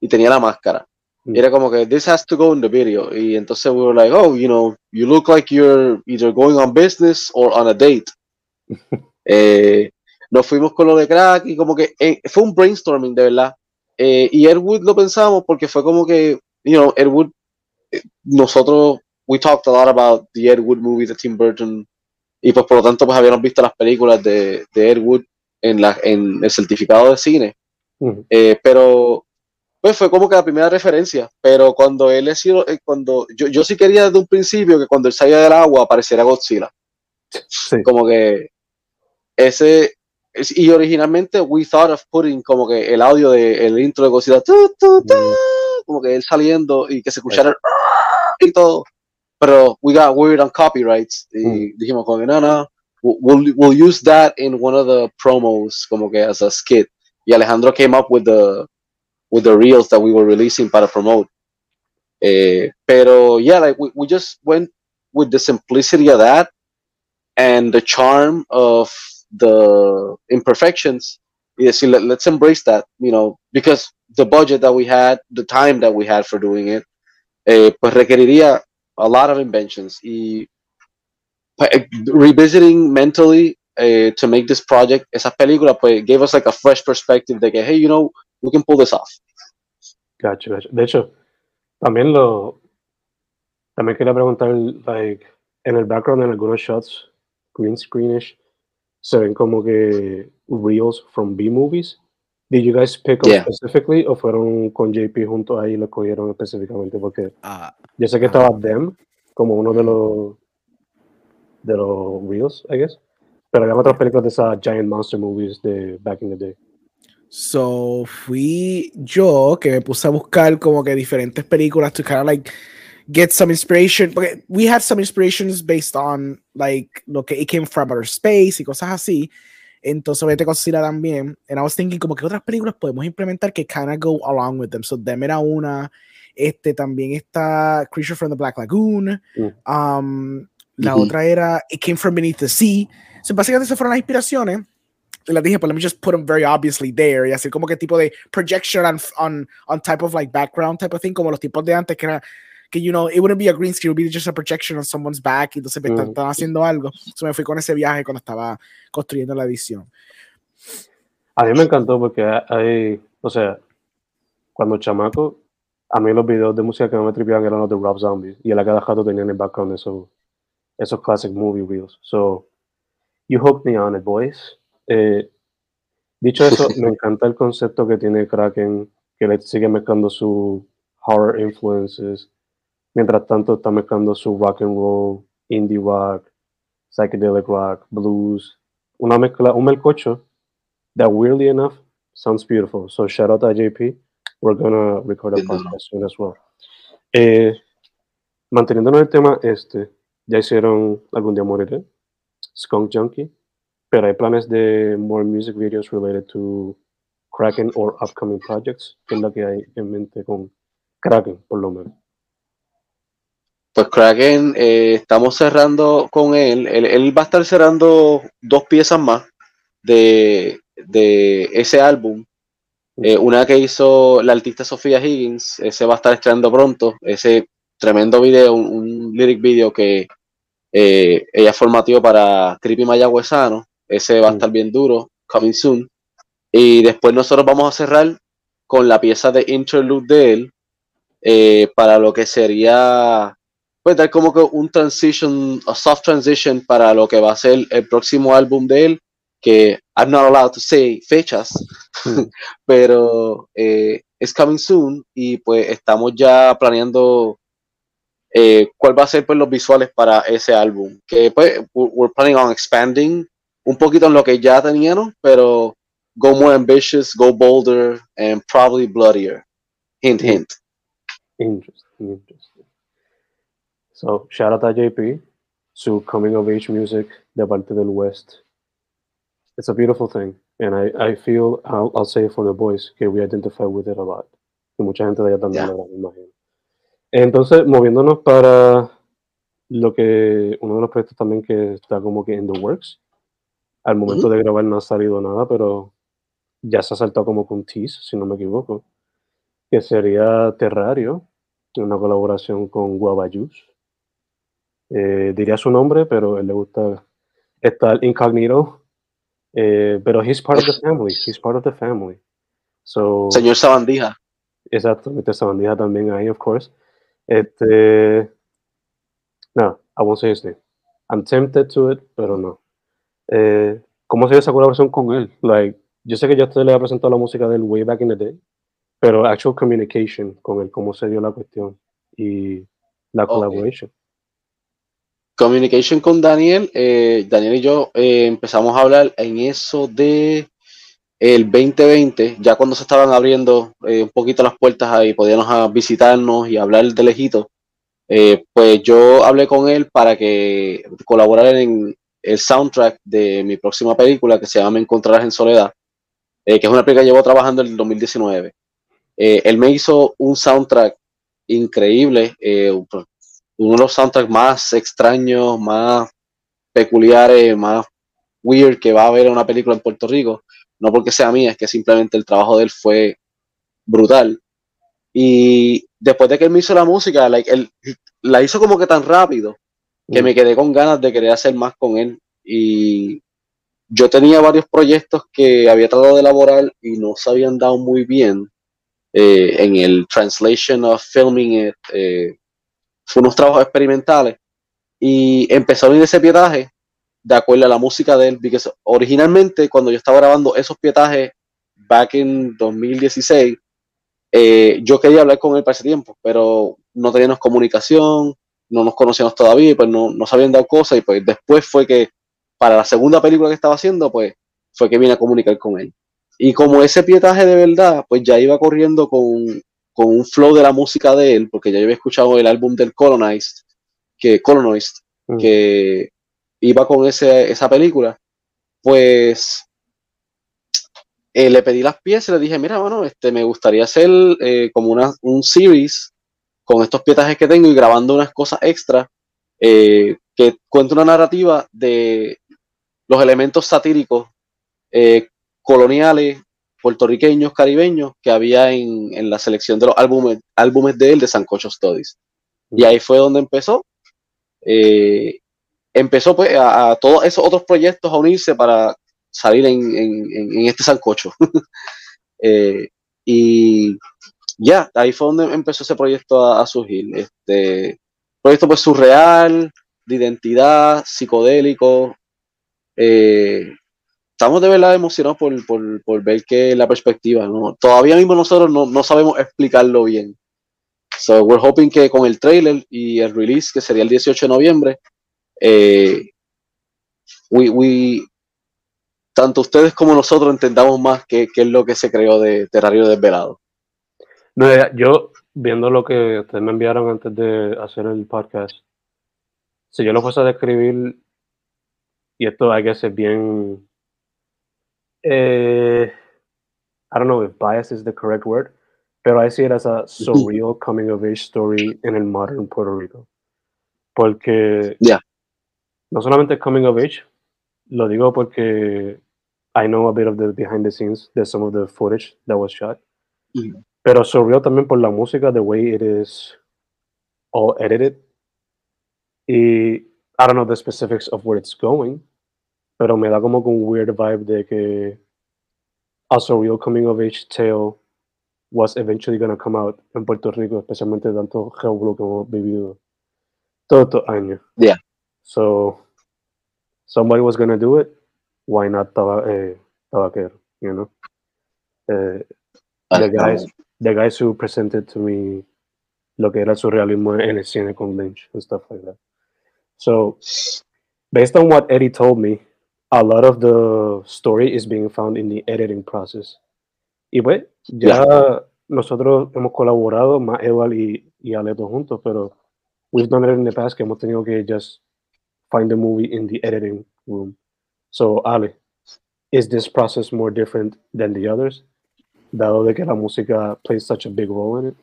y tenía la máscara. Mm. Y era como que, this has to go in the video. Y entonces we were like, oh, you know, you look like you're either going on business or on a date. Eh, nos fuimos con lo de crack y como que eh, fue un brainstorming de verdad. Eh, y Edwood lo pensamos porque fue como que, you know, Edwood, eh, nosotros, we talked a lot about the Ed Wood movie de Tim Burton y pues por lo tanto pues habíamos visto las películas de, de Ed Wood en, la, en el certificado de cine. Eh, pero pues fue como que la primera referencia. Pero cuando él es cuando yo, yo sí quería desde un principio que cuando él salía del agua apareciera Godzilla. Sí. Como que ese es- y originalmente we thought of putting como que el audio de el intro de Godzilla tu, tu, tu, como que él saliendo y que se escuchara el y todo. Pero we got weird on copyrights y dijimos como que no, no, we'll- we'll, we'll use that in one of the promos como que as a skit. Y Alejandro came up with the with the reels that we were releasing para promote. Eh, pero yeah, like we, we just went with the simplicity of that and the charm of the imperfections. Y see, let, let's embrace that, you know, because the budget that we had, the time that we had for doing it, eh, pues requeriría a lot of inventions. Y eh, revisiting mentally to make this project, esas películas, pues gave us like a fresh perspective que, hey, you know, we can pull this off. Gotcha, gotcha. De hecho, también lo. También quería preguntar, like, en el background, en algunos shots, green screenish, se ven como que reels from B-movies. Did you guys pick up Yeah. specifically o fueron con JP junto ahí y lo cogieron específicamente? Porque Ah, yo sé que estaba Them como uno de los de los reels, I guess. Pero había otras películas de esas giant monster movies de back in the day. So fui yo que me puse a buscar como que diferentes películas to kind of like get some inspiration. Porque we had some inspirations based on like lo que it came from outer space y cosas así. Entonces, obviamente con Sila también. And I was thinking, como que otras películas podemos implementar que kind of go along with them. So, Them era una. Este también está Creature from the Black Lagoon. Mm. Um, la Ujú. otra era It Came from Beneath the Sea. So, básicamente, esas fueron las inspiraciones. Y las dije, pues let me just put them very obviously there. Y así como que tipo de projection on, on, on type of like background type of thing, como los tipos de antes que era que, you know, it wouldn't be a green screen, it would be just a projection on someone's back. Y entonces me Mm. están- estaban haciendo algo. So me fui con ese viaje cuando estaba construyendo la edición. A mí me encantó porque hay, o sea, cuando chamaco, a mí los videos de música que me tripeaban eran los de Rob Zombie y él a cada rato tenía en el background esos, esos classic movie reels. So, you hooked me on it, boys. Eh, dicho eso, me encanta el concepto que tiene Kraken, que le sigue mezclando su horror influences, mientras tanto está mezclando su rock and roll, indie rock, psychedelic rock, blues, una mezcla, un melcocho that weirdly enough sounds beautiful. So shout out to JP. We're gonna record a podcast soon as well. Eh, manteniéndonos el tema este, ya hicieron algún día moriré, Skunk Junkie, pero hay planes de more music videos related to Kraken or upcoming projects, que es lo que hay en mente con Kraken, por lo menos. Pues Kraken, eh, estamos cerrando con él. él. él va a estar cerrando dos piezas más de, de ese álbum. Eh, una que hizo la artista Sofía Higgins, ese va a estar estrenando pronto. Ese tremendo video, un, un lyric video que eh, ella formatió para Creepy Mayagüezano. Ese va a Mm. estar bien duro, coming soon. Y después nosotros vamos a cerrar con la pieza de interlude de él eh, para lo que sería pues dar como que un transition, a soft transition para lo que va a ser el próximo álbum de él, que I'm not allowed to say fechas, Mm. pero eh, es coming soon y pues estamos ya planeando eh, cuál va a ser pues los visuales para ese álbum, que pues we- we're planning on expanding un poquito en lo que ya teníamos, pero go more ambitious, go bolder and probably bloodier. Hint, hint. Interesting, interesting. So, shout out a JP, su coming of age music de parte del West. It's a beautiful thing, and I, I feel, I'll, I'll say it for the boys, que we identify with it a lot. Y mucha gente de allá también, Yeah. me imagino. Entonces, moviéndonos para lo que, uno de los proyectos también que está como que in the works. Al momento de grabar no ha salido nada, pero ya se ha saltado como con tease, si no me equivoco que sería Terrario, una colaboración con Guabayus. Eh, diría su nombre, pero él le gusta estar incognito. Eh, pero he's part of the family. He's part of the family. So, Señor Sabandija. exacto, Mr. Sabandija también ahí, of course. Este, no, I won't say his name. I'm tempted to it, pero no. Eh, ¿Cómo sería esa colaboración con él? Like, yo sé que ya usted le ha presentado la música del way back in the day, pero actual communication con él, cómo se dio la cuestión y la Ok. collaboration. Communication con Daniel. eh, Daniel y yo eh, empezamos a hablar en eso de el 2020, ya cuando se estaban abriendo eh, un poquito las puertas ahí, podíamos a visitarnos y hablar de lejito. eh, pues yo hablé con él para que colaborara en el soundtrack de mi próxima película que se llama Me Encontrarás en Soledad, eh, que es una película que llevo trabajando en el 2019. Eh, él me hizo un soundtrack increíble, eh, uno de los soundtracks más extraños, más peculiares, más weird que va a haber en una película en Puerto Rico. No porque sea mía, es que simplemente el trabajo de él fue brutal. Y después de que él me hizo la música, like, él la hizo como que tan rápido que me quedé con ganas de querer hacer más con él. Y yo tenía varios proyectos que había tratado de elaborar y no se habían dado muy bien eh, en el translation of filming eh, fue unos trabajos experimentales y empezó a venir ese pietaje de acuerdo a la música de él, porque originalmente cuando yo estaba grabando esos pietajes back in 2016, eh, yo quería hablar con él para ese tiempo, pero no teníamos comunicación, no nos conocíamos todavía, y pues no, no se habían dado cosas, y pues después fue que para la segunda película que estaba haciendo, pues fue que vine a comunicar con él. Y como ese pietaje de verdad, pues ya iba corriendo con, con un flow de la música de él, porque ya yo había escuchado el álbum del Colonized, que Colonized, Mm. que iba con ese, esa película, pues eh, le pedí las piezas y le dije, mira, bueno, este, me gustaría hacer eh, como una, un series con estos pietajes que tengo y grabando unas cosas extra eh, que cuenta una narrativa de los elementos satíricos coloniales, puertorriqueños, caribeños que había en, en la selección de los álbumes, álbumes de él de Sancocho Studies. Y ahí fue donde empezó. empezó pues a, a, todos esos otros proyectos a unirse para salir en, en, en este sancocho. eh, y ya, ahí fue donde empezó ese proyecto a, surgir. Este proyecto pues surreal, de identidad, psicodélico. Eh, estamos de verdad emocionados por, por, por, ver que la perspectiva. Todavía mismo nosotros no, no sabemos explicarlo bien. So we're hoping que con el trailer y el release, que sería el 18 de noviembre, eh, we, we, tanto ustedes como nosotros entendamos más qué es lo que se creó de Terrario Desvelado. No, yo, viendo lo que ustedes me enviaron antes de hacer el podcast, si yo lo fuese a describir, y esto hay que ser bien. Eh, I don't know if bias is the correct word, pero I see it as a surreal coming of age story en el modern Puerto Rico. Porque yeah. no solamente coming of age, lo digo porque I know a bit of the behind the scenes, there's some of the footage that was shot. Mm. Pero surreal también por la música, the way it is all edited. Y I don't know the specifics of where it's going, pero me da como un weird vibe de que a surreal coming of age tale was eventually going to come out en Puerto Rico, especialmente tanto revuelo que hemos vivido todos estos años. Yeah. So somebody was going to do it. Why not taba, eh, Tabaquero? You know, uh, the guys, the guys who presented to me lo que era surrealismo en el cine con Lynch and stuff like that. So, based on what Eddie told me, a lot of the story is being found in the editing process. Y pues, ya yeah. nosotros hemos colaborado, más Edward y, y Aleto juntos, pero we've done it in the past que hemos tenido que just find the movie in the editing room. So, Ale, is this process more different than the others? Dado de que la música plays such a big role in it.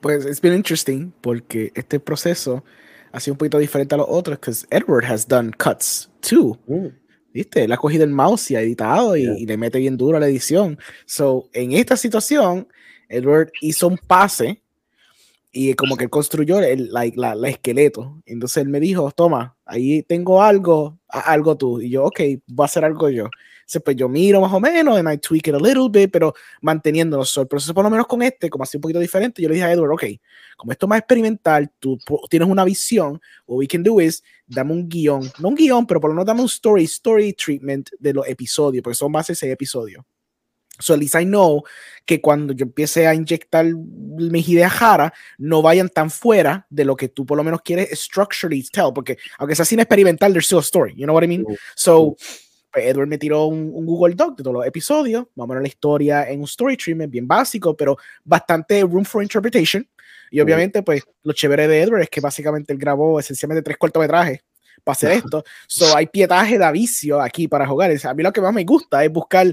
Pues it's been interesting porque este proceso ha sido un poquito diferente a los otros because Edward has done cuts too. Mm. ¿Viste? Él ha cogido el mouse y ha editado y, Yeah. y le mete bien duro a la edición. So, en esta situación, Edward hizo un pase y como que él construyó el like, la, la esqueleto. Entonces él me dijo, toma, ahí tengo algo, algo tú. Y yo, ok, voy a hacer algo yo. Entonces, pues yo miro más o menos, and I tweak it a little bit, pero manteniéndonos. El proceso por lo menos con este, como así un poquito diferente, yo le dije a Edward, ok, como esto es más experimental, tú tienes una visión, what we can do is, dame un guion, no un guion, pero por lo menos dame un story, story treatment de los episodios, porque son más de seis episodios. So at least I know que cuando yo empiece a inyectar mis ideas jara, no vayan tan fuera de lo que tú por lo menos quieres structurally tell, porque aunque sea cine experimental, there's still a story, you know what I mean? So, pues, Edward me tiró un, un Google Doc de todos los episodios, más o menos la historia en un story treatment bien básico, pero bastante room for interpretation. Y obviamente, pues, lo chévere de Edward es que básicamente él grabó esencialmente tres cortometrajes para hacer esto. So, hay pietaje de vicio aquí para jugar. A mí lo que más me gusta es buscar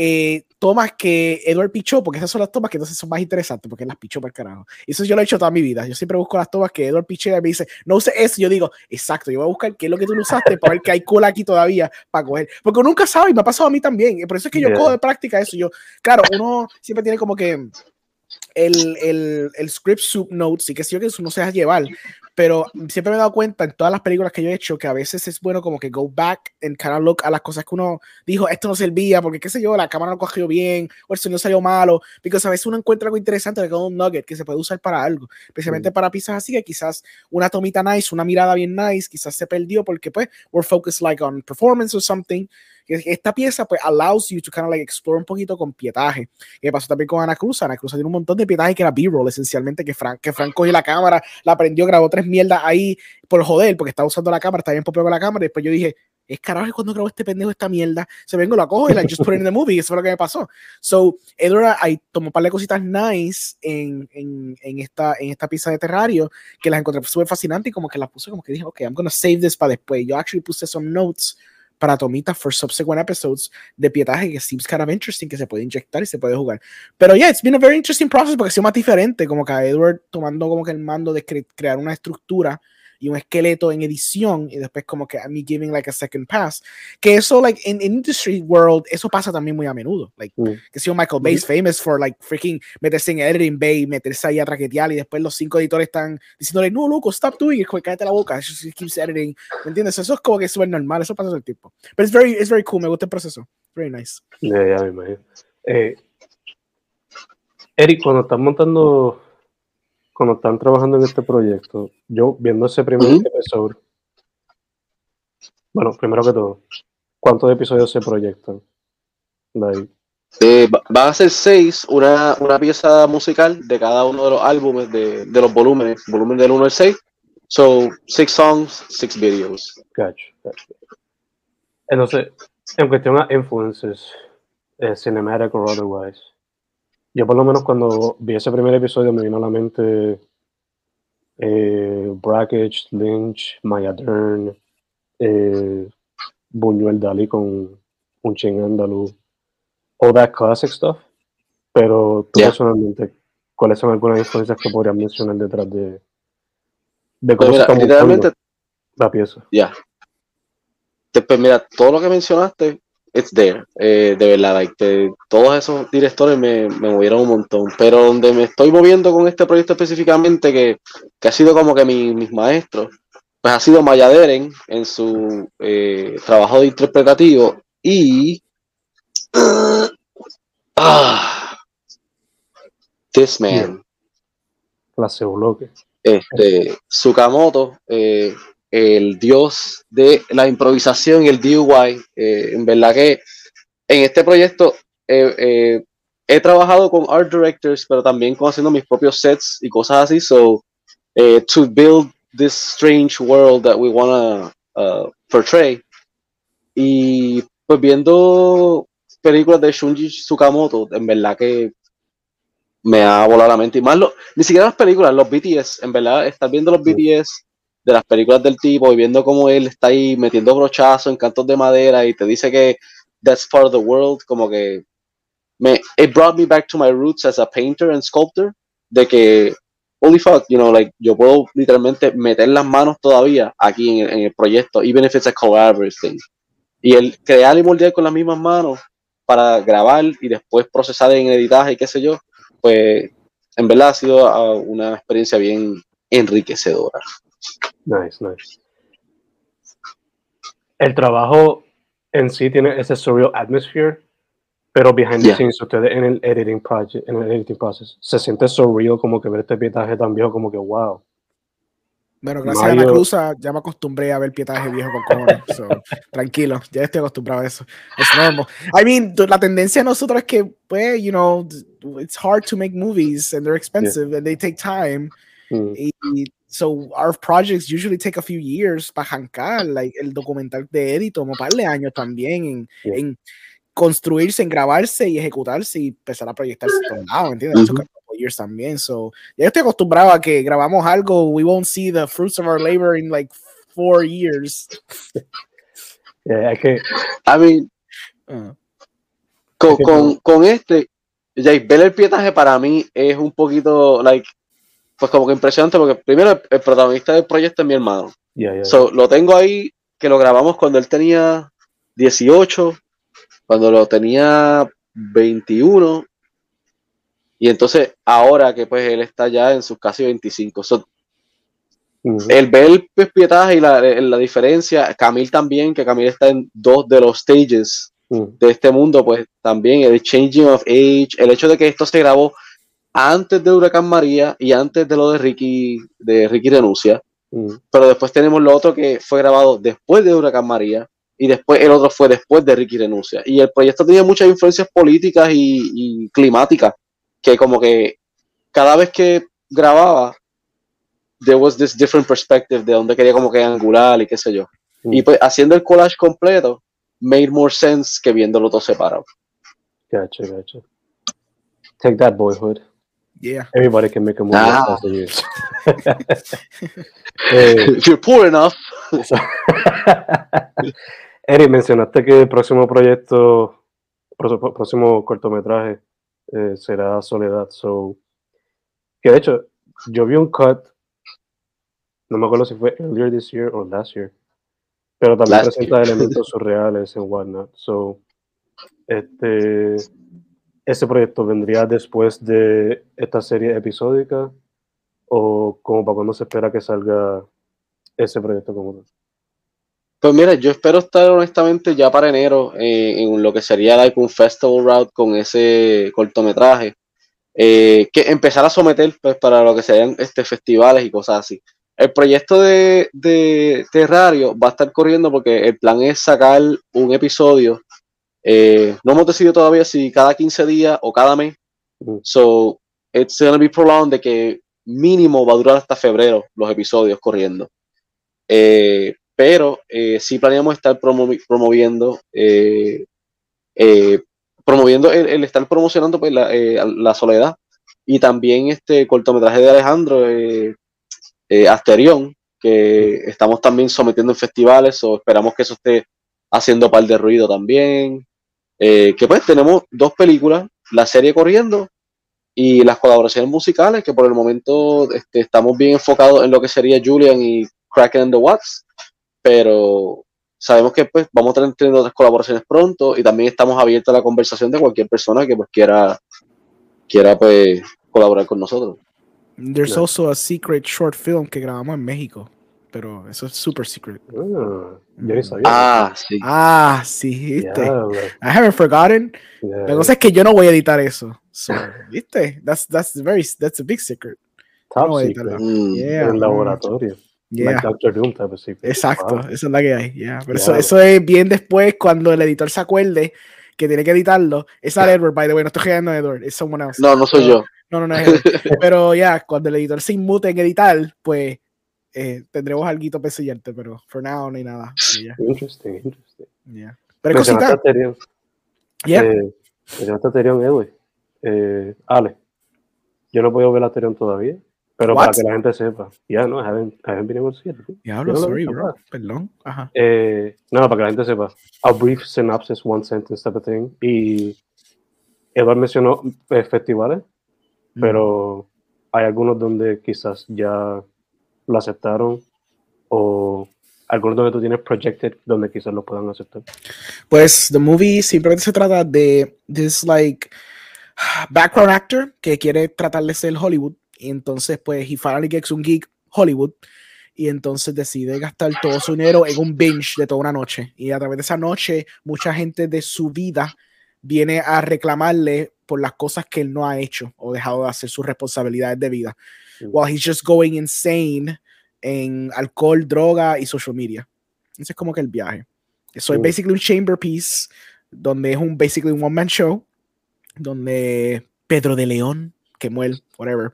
eh, tomas que Edward pichó, porque esas son las tomas que entonces son más interesantes, porque él las pichó para el carajo. Eso yo lo he hecho toda mi vida. Yo siempre busco las tomas que Edward pichea y me dice, no use eso. Yo digo, exacto, yo voy a buscar qué es lo que tú no usaste para ver que hay cola aquí todavía para coger. Porque uno nunca sabe, y me ha pasado a mí también. Por eso es que yo Yeah. cojo de práctica eso. Yo, claro, uno siempre tiene como que el, el, el script sub notes y que sí o que eso no se deja llevar, pero siempre me he dado cuenta en todas las películas que yo he hecho que a veces es bueno como que go back and kind of look a las cosas que uno dijo, esto no servía, porque qué sé yo, la cámara no cogió bien, o el sonido salió malo, porque a veces uno encuentra algo interesante, de un nugget que se puede usar para algo, especialmente para piezas así, que quizás una tomita nice, una mirada bien nice, quizás se perdió porque pues we're focused like on performance or something, esta pieza pues allows you to kind of like explore un poquito con pietaje. Que pasó también con Ana Cruz. Ana Cruz tiene un montón de pietaje que era B-roll esencialmente, que Frank, que Frank cogió la cámara, la prendió, grabó tres mierdas ahí por joder, porque estaba usando la cámara, estaba bien popeo con la cámara, y después yo dije, es carajo cuando grabó este pendejo esta mierda, se vengo, la cojo y la just put it in the movie, y eso fue lo que me pasó. So, Edward ahí tomó un par de cositas nice en, en, en, esta, en esta pieza de terrario, que las encontré súper fascinantes y como que las puse como que dije, ok, I'm gonna save this para después. Yo actually puse some notes para tomitas for subsequent episodes de pietaje que seems kind of interesting, que se puede inyectar y se puede jugar. Pero yeah, it's been a very interesting process porque ha sido más diferente, como que a Edward tomando como que el mando de cre crear una estructura y un esqueleto en edición y después como que a me giving like a second pass que eso like in, in industry world eso pasa también muy a menudo like Mm. que si un Michael Bay es famous for like freaking meterse en editing bay meterse ahí a traquetear y después los cinco editores están diciéndole no loco stop doing it cállate la boca just keeps editing ¿me entiendes? eso es como que súper normal eso pasa todo el tiempo pero it's very, it's very cool me gusta el proceso very nice Ya, ya me imagino. Eh, Eric, cuando están montando, cuando están trabajando en este proyecto, yo viendo ese primer episodio, bueno, primero que todo, ¿cuántos episodios se proyectan? Eh, va- a ser seis, una, una pieza musical de cada uno de los álbumes, de, de los volúmenes, volumen del 1 al 6. So, six songs, six videos. Gotcha, gotcha. Entonces, en cuestión a influences, eh, cinematic or otherwise, yo por lo menos cuando vi ese primer episodio me vino a la mente eh, Brackage, Lynch, Maya Dern, eh, Buñuel Dalí con un ching andaluz, all that classic stuff. Pero tú Yeah. personalmente, ¿cuáles son algunas influencias que podrías mencionar detrás de, de Pues cómo se mira, está la pieza? ya. Después, mira, todo lo que mencionaste, it's there. Eh, de verdad, like, de- todos esos directores me, me movieron un montón. Pero donde me estoy moviendo con este proyecto específicamente, que, que ha sido como que mi- mis maestros, pues ha sido Maya Deren en su eh, trabajo de interpretativo y. Ah, this man. Clase bloque. este, Tsukamoto, eh, el dios de la improvisación y el DIY. eh, en verdad que en este proyecto eh, eh, he trabajado con art directors, pero también con haciendo mis propios sets y cosas así. So, eh, to build this strange world that we wanna uh, portray. Y pues viendo películas de Shunji Tsukamoto, en verdad que me ha volado la mente. Y más, lo- ni siquiera las películas, los BTS, en verdad, estar viendo los. BTS de las películas del tipo y viendo cómo él está ahí metiendo brochazos en cantos de madera y te dice que that's part of the world, como que me, it brought me back to my roots as a painter and sculptor, de que, holy fuck, you know, like, yo puedo literalmente meter las manos todavía aquí en el, proyecto, even if it's a collaborative thing. Y el crear y moldear con las mismas manos para grabar y después procesar en editaje y qué sé yo, pues en verdad ha sido ah, una experiencia bien enriquecedora. Nice, nice. El trabajo en sí tiene ese surreal atmosphere, pero behind the Yeah. scenes, ustedes en el editing project, en el editing process, se siente surreal como que ver este pietaje tan viejo, como que wow. Bueno, gracias a Mario- Ana Cruz ah, ya me acostumbré a ver pietaje viejo con cojones. so, tranquilo, ya estoy acostumbrado a eso. Es normal. I mean, la tendencia de nosotros es que, pues, you know, it's hard to make movies and they're expensive and they take time. Mm, Y, so our projects usually take a few years para arrancar, like el documental de Eddie tomó un par de años también en, Yeah. en construirse, en grabarse y ejecutarse y empezar a proyectarse a todos lados, ¿entiendes? A couple years también, so ya estoy acostumbrado a que grabamos algo, we won't see the fruits of our labor in like four years. yeah, que, I mean, Uh, con, con, con este, ya, ver el pietaje para mí es un poquito, like, pues como que impresionante, porque primero el, el protagonista del proyecto es mi hermano. yeah, yeah, So, lo tengo ahí, que lo grabamos cuando él tenía 18, cuando lo tenía 21, y entonces ahora que pues él está ya en sus casi 25. So, el ver el pues, pietaje y la, la diferencia, Camil también, que Camil está en dos de los stages de este mundo, pues también el changing of age, el hecho de que esto se grabó antes de Huracán María y antes de lo de Ricky, de Ricky Renuncia, mm, pero después tenemos lo otro que fue grabado después de Huracán María y después el otro fue después de Ricky Renuncia. Y el proyecto tenía muchas influencias políticas y, y climáticas, que como que cada vez que grababa, there was this different perspective de donde quería como que angular y qué sé yo. mm. Y pues haciendo el collage completo, made more sense que viéndolo todo separado. Gotcha, gotcha. Take that boyhood. Yeah. Everybody can make a movie Ah. years. Eh, If you're poor enough, So- Eric, mencionaste que el próximo proyecto, pro- próximo cortometraje eh, será Soledad. So, que de hecho, yo vi un cut, no me acuerdo si fue earlier this year o last year, pero también Last presenta year. elementos surreales en whatnot. So, este, ese proyecto vendría después de esta serie episódica o como para cuando se espera que salga ese proyecto como tal. Pues mira, yo espero estar honestamente ya para enero eh, en lo que sería like, un festival route con ese cortometraje. eh, que empezar a someter pues, para lo que sean este, festivales y cosas así. El proyecto de, de Terrario va a estar corriendo porque el plan es sacar un episodio. Eh, no hemos decidido todavía si cada 15 días o cada mes. Mm. So, it's gonna be prolonged de que mínimo va a durar hasta febrero los episodios corriendo. Eh, pero eh, sí planeamos estar promovi- promoviendo promoviendo el, el estar promocionando pues, la, la soledad y también este cortometraje de Alejandro Asterión que estamos también sometiendo en festivales o esperamos que eso esté haciendo par de ruido también. Eh, que pues tenemos dos películas la serie corriendo y las colaboraciones musicales que por el momento este, estamos bien enfocados en lo que sería Julian y Kraken and the Watts pero sabemos que pues vamos a tener teniendo otras colaboraciones pronto y también estamos abiertos a la conversación de cualquier persona que pues quiera quiera pues colaborar con nosotros. There's also a secret short film que grabamos en México, pero eso es super secret. Ah, yo ni sabía. Ah, sí. Ah, sí, viste. Diablo, I haven't forgotten. yeah. La cosa es que yo no voy a editar eso. So, ¿Viste? That's, that's, very, that's a big secret. Top no voy a secret. Mm. Yeah, en el mm, laboratorio. yeah. Like Doctor Doom type of secret. Exacto, Wow. esa es la que hay. yeah. Pero eso, Yeah. eso es bien después cuando el editor se acuerde que tiene que editarlo. Es a Edward, by the way, no estoy quedando en Edward, es someone else. No, no soy yo. No, no, no es Edward. Pero ya, cuando el editor se inmute en editar, pues eh, tendremos algo para enseñarte, pero for now no hay nada. Yeah, Interesting, interesting. yeah. Pero hay Mencionaste cositas. a Tyrion. Yeah. Eh, a Tyrion Edward. Eh, Ale, yo no puedo ver a Tyrion todavía, pero What? para que la gente sepa. Ya, no, haven't, haven't been able to see it. Diablo, no sorry, bro. Perdón. Ajá. Eh, no, para que la gente sepa. A brief synopsis, one sentence type of thing. Y Edward mencionó eh, festivales, Mm. pero hay algunos donde quizás ya lo aceptaron o algunos donde tú tienes projected donde quizás lo puedan aceptar. Pues the movie simplemente se trata de this like background actor que quiere tratar de ser Hollywood y entonces pues he finally gets un gig Hollywood y entonces decide gastar todo su dinero en un binge de toda una noche y a través de esa noche mucha gente de su vida viene a reclamarle por las cosas que él no ha hecho o dejado de hacer sus responsabilidades de vida Mm. while he's just going insane en alcohol, droga y social media. Ese es como que el viaje. Eso es basically un chamber piece, donde es un basically un one man show, donde Pedro de León, que muere, whatever,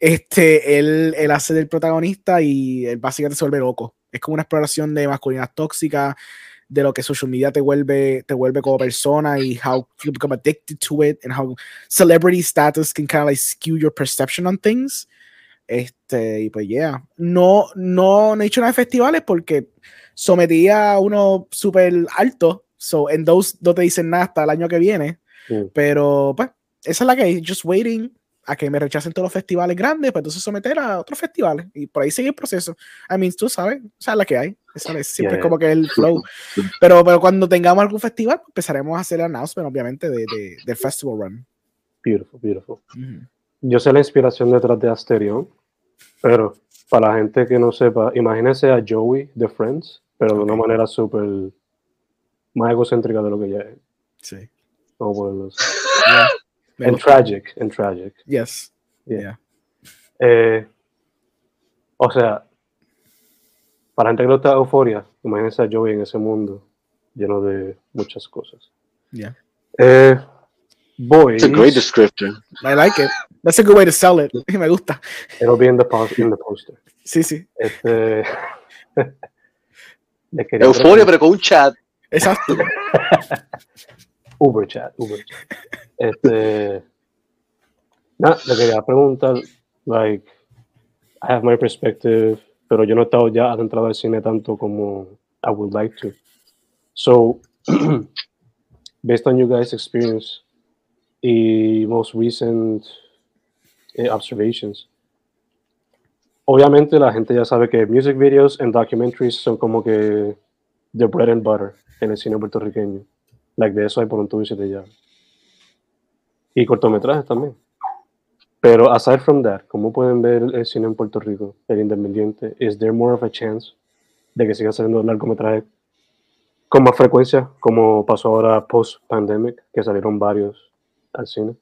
este, él, él hace del protagonista y él básicamente se vuelve loco. Es como una exploración de masculinidad tóxica, de lo que social media te vuelve, te vuelve como persona y how you become addicted to it and how celebrity status can kind of like skew your perception on things. Este, y pues yeah, no, no, no he hecho nada de festivales porque sometía a uno súper alto, so en those no te dicen nada hasta el año que viene, Mm. pero pues esa es la que hay, just waiting a que me rechacen todos los festivales grandes, pues entonces someter a otros festivales y por ahí sigue el proceso. I mean, tú sabes, esa es la que hay, esa es siempre Yeah. como que el flow. Pero, pero cuando tengamos algún festival, empezaremos a hacer el announcement, obviamente, de, de, del festival run. Beautiful, beautiful. Ujú. Yo sé la inspiración detrás de Asterion, pero para la gente que no sepa, imagínense a Joey de Friends, pero de una manera súper más egocéntrica de lo que ya es. Sí. Ponerlo así. Yeah. Gusta. tragic, en tragic. Yes. Yeah. Yeah. Eh, o sea, para la gente que no está euforia, imagínense a Joey en ese mundo lleno de muchas cosas. Yeah. Eh, boys, It's a great description. I like it. That's a good way to sell it. Me gusta. it'll be in the, pos- in the poster. Sí, sí. Este, Euforia, pero con un chat. Exacto. Uber chat, Uber chat. Este, nada, le quería preguntar, like, I have my perspective, pero yo no he estado ya adentrado al cine tanto como I would like to. So, based on you guys' experience y most recent eh, observations, obviamente la gente ya sabe que music videos and documentaries son como que the bread and butter en el cine puertorriqueño. Like de eso hay por un tubo y siete llaves. Y cortometrajes también. Pero aside from that, ¿cómo pueden ver el cine en Puerto Rico, el independiente? ¿Is there more of a chance de que siga saliendo largometrajes con más frecuencia, como pasó ahora post-pandemic, que salieron varios al cine?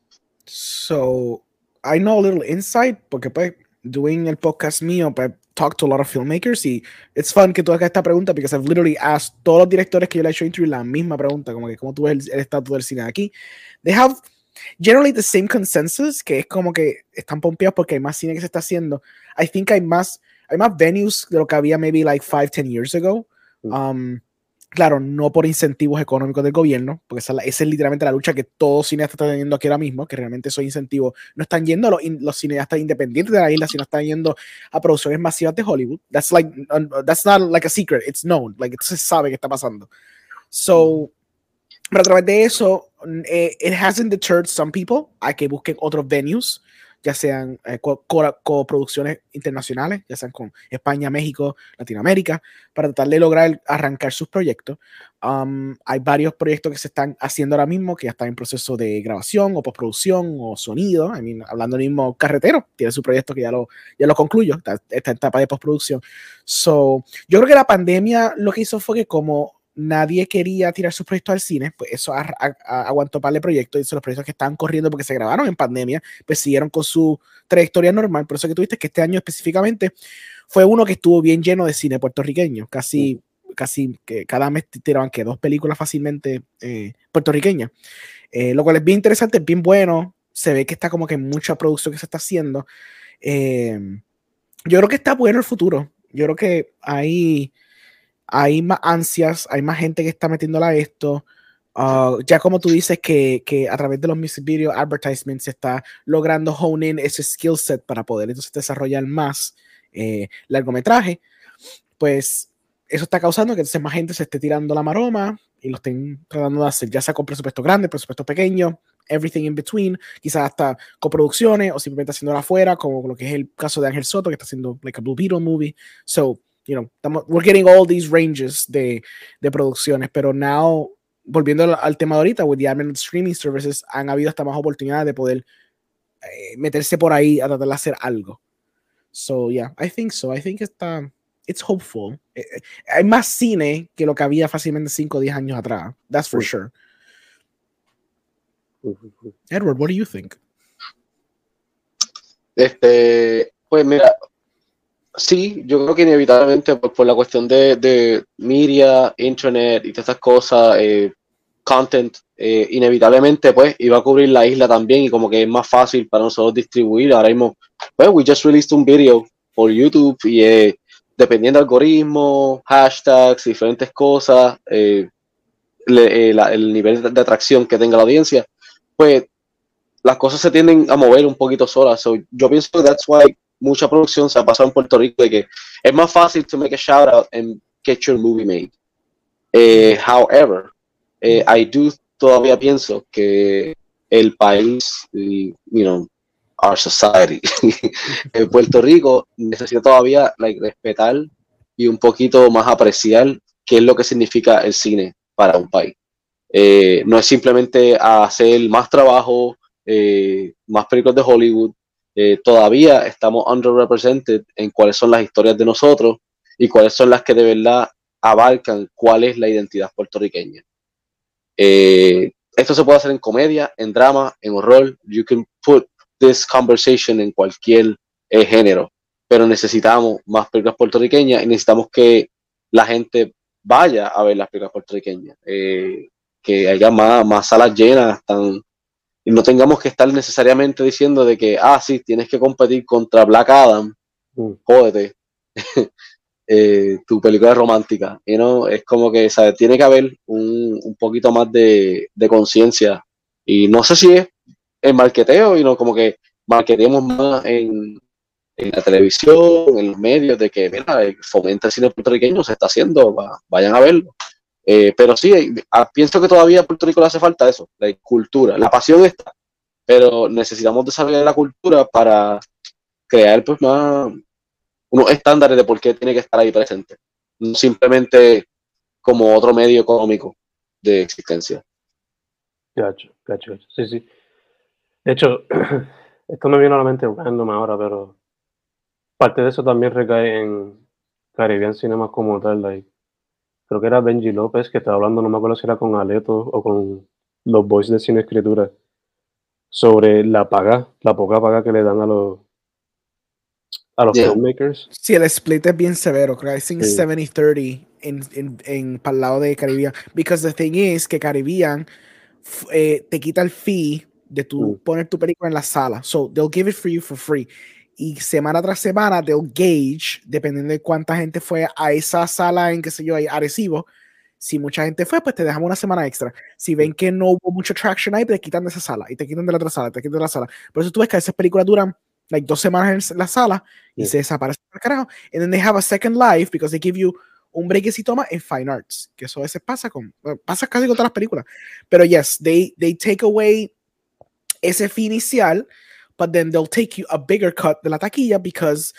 So, I know a little insight, porque pues, doing el podcast mío, pues, talk to a lot of filmmakers y it's fun que tú hagas esta pregunta because I've literally asked todos los directores que yo le he hecho interview la misma pregunta, como que cómo tú ves el, estatus del cine aquí. They have generally the same consensus, que es como que están pompeados porque hay más cine que se está haciendo. I think hay más, hay más venues de lo que había maybe like 5, 10 years ago. Um, claro, no por incentivos económicos del gobierno, porque esa, es literalmente la lucha que todo cineasta está teniendo aquí ahora mismo, que realmente esos incentivos no están yendo a los, los, cineastas independientes de la isla, sino están yendo a producciones masivas de Hollywood. That's like, that's not like a secret, it's known, like, se sabe que está pasando. So, pero a través de eso, eh, it hasn't deterred some people a que busquen otros venues, ya sean eh, coproducciones co internacionales, ya sean con España, México, Latinoamérica, para tratar de lograr arrancar sus proyectos. Um, hay varios proyectos que se están haciendo ahora mismo, que ya están en proceso de grabación o postproducción o sonido. I mean, hablando del mismo carretero, tiene su proyecto que ya lo, ya lo concluyó, está, está en etapa de postproducción. So, yo creo que la pandemia lo que hizo fue que como nadie quería tirar sus proyectos al cine, pues eso aguantó para el proyecto y los proyectos que estaban corriendo porque se grabaron en pandemia, pues siguieron con su trayectoria normal. Por eso que tuviste que este año específicamente fue uno que estuvo bien lleno de cine puertorriqueño, casi, casi que cada mes tiraban que dos películas fácilmente eh, puertorriqueñas, eh, lo cual es bien interesante, es bien bueno, se ve que está como que mucha producción que se está haciendo. Eh, yo creo que está bueno el futuro, yo creo que hay hay más ansias, hay más gente que está metiéndola a esto. Uh, ya como tú dices que, que, a través de los music video advertisements se está logrando hone in ese skill set para poder entonces desarrollar más eh, largometraje, pues eso está causando que entonces más gente se esté tirando la maroma y lo estén tratando de hacer, ya sea con presupuesto grande, presupuesto pequeño, everything in between, quizás hasta coproducciones o simplemente haciéndolo afuera, como lo que es el caso de Ángel Soto, que está haciendo like a Blue Beetle movie. So, you know, estamos, we're getting all these ranges de, de producciones, pero now, volviendo al, al, tema de ahorita, with the advent of streaming services, han habido hasta más oportunidades de poder eh, meterse por ahí a tratar de hacer algo. So, yeah, I think so. I think está, it's hopeful. Eh, eh, hay más cine que lo que había fácilmente 5 o 10 años atrás. That's for sure. Edward, what do you think? Este, pues mira, Sí, yo creo que inevitablemente por, por la cuestión de, de, media, internet y todas estas cosas, eh, content, eh, inevitablemente pues iba a cubrir la isla también y como que es más fácil para nosotros distribuir. Ahora mismo, pues we just released un video por YouTube y eh, dependiendo del algoritmo, hashtags, diferentes cosas, eh, el nivel de, de, atracción que tenga la audiencia, pues las cosas se tienden a mover un poquito solas. So, yo pienso que that's why mucha producción se ha pasado en Puerto Rico de que es más fácil to make a shout out and get your movie made. Eh, however, eh, I do todavía pienso que el país, you know, our society, en Puerto Rico necesita todavía like, respetar y un poquito más apreciar qué es lo que significa el cine para un país. Eh, no es simplemente hacer más trabajo, más películas de Hollywood, eh, todavía estamos underrepresented en cuáles son las historias de nosotros y cuáles son las que de verdad abarcan cuál es la identidad puertorriqueña. Eh, esto se puede hacer en comedia, en drama, en horror. You can put this conversation en cualquier eh, género, pero necesitamos más películas puertorriqueñas y necesitamos que la gente vaya a ver las películas puertorriqueñas, eh, que haya más, más salas llenas, tan, y no tengamos que estar necesariamente diciendo de que, ah, sí, tienes que competir contra Black Adam, mm. jódete, eh, tu película romántica. You know? Es como que, ¿sabes? Tiene que haber un, un poquito más de, de conciencia. Y no sé si es el marqueteo, y no como que marqueteemos más en, en, la televisión, en los medios, de que, mira, fomenta el cine puertorriqueño, se está haciendo, va, vayan a verlo. Eh, pero sí, ah, pienso que todavía a Puerto Rico le hace falta eso, la cultura. La pasión está, pero necesitamos desarrollar la cultura para crear pues más unos estándares de por qué tiene que estar ahí presente. No simplemente como otro medio económico de existencia. Gacho, gacho, gacho. Sí, sí. De hecho, esto me viene a la mente random ahora, pero parte de eso también recae en Caribbean Cinema como tal. Like, creo que era Benji López que estaba hablando, no me acuerdo si era con Aleto o con los boys de Cine Escritura, sobre la paga, la poca paga que le dan a los a los Yeah. filmmakers. Sí, el split es bien severo. Creo que I think Sí. 70-30 en, en, en, para el lado de Caribbean. Because the thing is que Caribbean eh, te quita el fee de tu Mm. poner tu película en la sala. So they'll give it for you for free. Y semana tras semana they'll gauge, dependiendo de cuánta gente fue a esa sala en, qué sé yo, Arecibo. Si mucha gente fue, pues te dejamos una semana extra. Si ven que no hubo mucho traction ahí, te quitan de esa sala y te quitan de la otra sala, te quitan de la sala. Por eso tú ves que esas películas duran like dos semanas en la sala y Sí. se desaparecen al carajo. And then they have a second life because they give you un breakcito más en Fine Arts, que eso a veces pasa con, pasa casi con todas las películas. Pero yes, they, they take away ese fee inicial, but then they'll take you a bigger cut de la taquilla because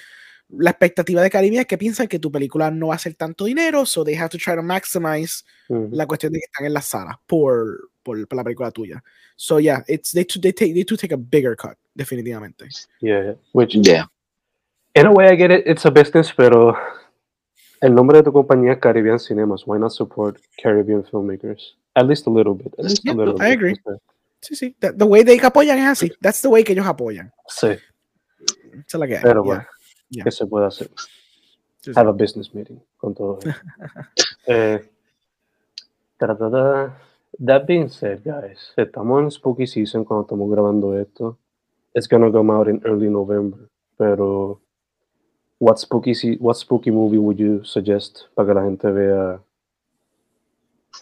la expectativa de Caribe es que piensan que tu película no va a hacer tanto dinero, so they have to try to maximize Ujú. la cuestión de que están en la sala por, por, por la película tuya. So yeah, it's they, to- they, take, they do take a bigger cut, definitivamente. Yeah, yeah. Which, Yeah. in a way, I get it. It's a business, pero el nombre de tu compañía es Caribbean Cinemas. Why not support Caribbean filmmakers? At least a little bit. At least Yeah, a little I bit. agree. Sí, sí. The, the way they apoyan es así. That's the way que ellos apoyan. Sí, Esa es la que pero bueno, yeah. ¿qué se puede hacer? Sí, sí. Have a business meeting con todo. eh, ta, ta, ta. That being said, guys, estamos en spooky season cuando estamos grabando esto. It's gonna come out in early November. Pero, what spooky, what spooky movie would you suggest para que la gente vea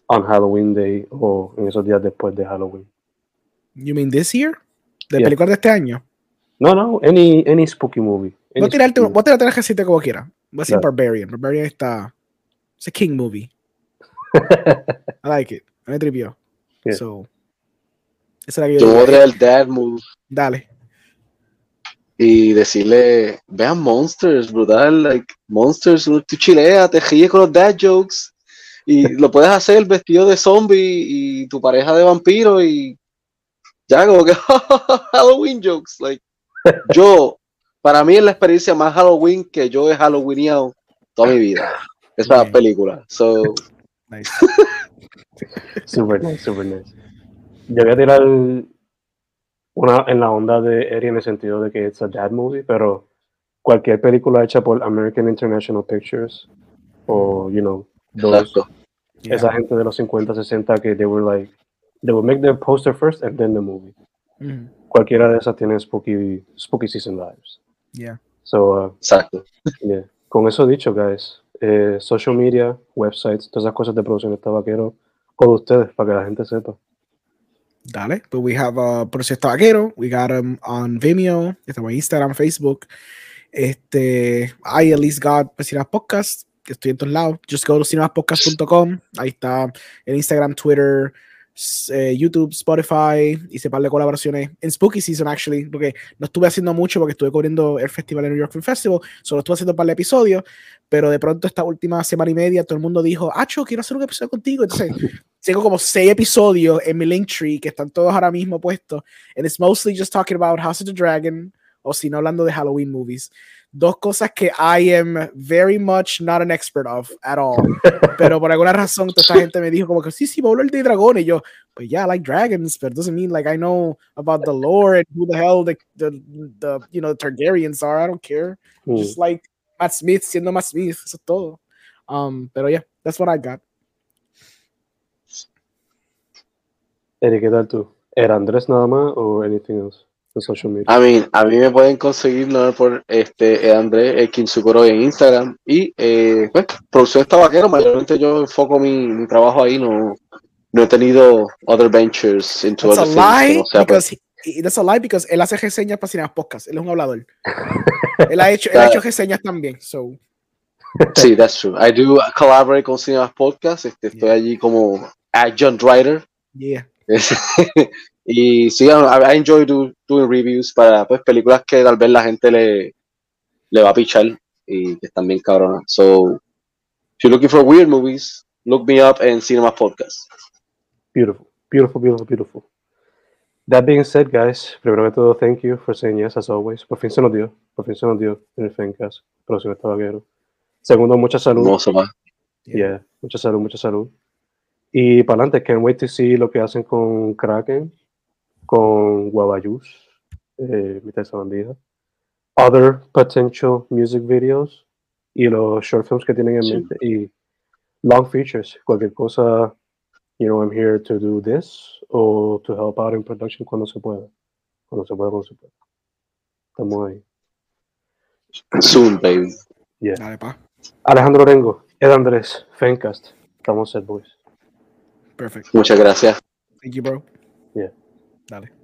on Halloween Day o en esos días después de Halloween? You mean this year? ¿De Yeah. películas de este año? No, no, any, any spooky movie. Voy Any a tirarte, voy a tirarte la receta como quiera. Voy a decir. Barbarian. Barbarian está. Es a king movie. I like it. Me tripió. Yeah. So. Esa es la que yo Yo voy a traer dad move Dale. y decirle, vean Monsters, brutal, like, Monsters, tú chileas, te ríes con los dad jokes y lo puedes hacer vestido de zombie y tu pareja de vampiro y ya como que Halloween jokes, like, yo, para mí es la experiencia más Halloween que yo he Halloweeneado toda mi vida, esa Bien. película, so, Nice. Super nice, super nice. Yo voy a tirar una en la onda de Eri en el sentido de que it's a dad movie, pero cualquier película hecha por American International Pictures o, you know, those, exacto. Yeah. esa gente de los 50, 60 que they were like, they would make the poster first and then the movie. Mhm. Cualquiera de esas tiene spooky, spooky season vibes. Yeah. So, uh, exacto. yeah. Con eso dicho, guys, eh, social media, websites, todas esas cosas de producción de tabaquero, con ustedes, para que la gente sepa. Dale. But we have uh, Proyecto Vaquero. We got him on Vimeo. Estamos en Instagram, Facebook. Este, I at least got Cinemas Podcast, que estoy en todos lados. Just go to cinemaspodcast.com. Ahí está en Instagram, Twitter, eh, YouTube, Spotify. Hice par de colaboraciones en Spooky Season, actually, porque no estuve haciendo mucho porque estuve cubriendo el festival de New York Film Festival. Solo estuve haciendo un par de episodios, pero de pronto esta última semana y media todo el mundo dijo, Acho, quiero hacer un episodio contigo. Entonces, tengo como seis episodios en mi link tree que están todos ahora mismo puestos. And it's mostly just talking about House of the Dragon o si no hablando de Halloween movies. Dos cosas que I am very much not an expert of at all. Pero por alguna razón toda esta gente me dijo como que sí, sí, voy a hablar de dragones. Y yo, pues yeah, I like dragons, but it doesn't mean like I know about the lore and who the hell the, the, the you know, Targaryens are. I don't care. Mm. Just like Matt Smith siendo Matt Smith. Eso es todo. Um, pero yeah, that's what I got. Eric, ¿qué tal tú? ¿Era Andrés nada más o anything else en social media? A mí, a mí me pueden conseguir ¿no? por este eh, Andrés eh, Kinsukuro en Instagram y eh, pues, producción tabaquero, mayormente yo enfoco mi, mi trabajo ahí, no, no he tenido other ventures into That's a other things que lie no sea, pues, because he, that's a lie because él hace reseñas para Cinemas Podcast. Él es un hablador. él ha hecho, él ha hecho reseñas también. So, Sí, that's true. I do collaborate con Cinemas Podcast. Este, estoy Yeah. allí como adjunct writer. Yeah. y sí, I, I enjoy do- doing reviews para pues, películas que tal vez la gente le, le va a pichar y que están bien cabronas. So, if you're looking for weird movies, look me up en Cinemas Podcast. Beautiful, beautiful, beautiful, beautiful. That being said, guys, primero que todo, thank you for saying yes as always. Por fin se nos dio, por fin se nos dio en el Fencast, próximo Tabaguero. Segundo, mucha salud. Hermoso, pa. Yeah, mucha salud, mucha salud. Y para adelante, can't wait to see lo que hacen con Kraken, con Guabayus, eh, mitad de esa bandija. Other potential music videos y los short films que tienen en Sí. mente y long features, cualquier cosa, you know, I'm here to do this o to help out in production cuando se pueda. Cuando se pueda, cuando se pueda. Estamos ahí. Soon, baby. Yeah. Dale, pa. Alejandro Rengo, Ed Andrés, Fencast. Estamos set, boys. Perfect. Muchas gracias. Thank you, bro. Yeah. Dale.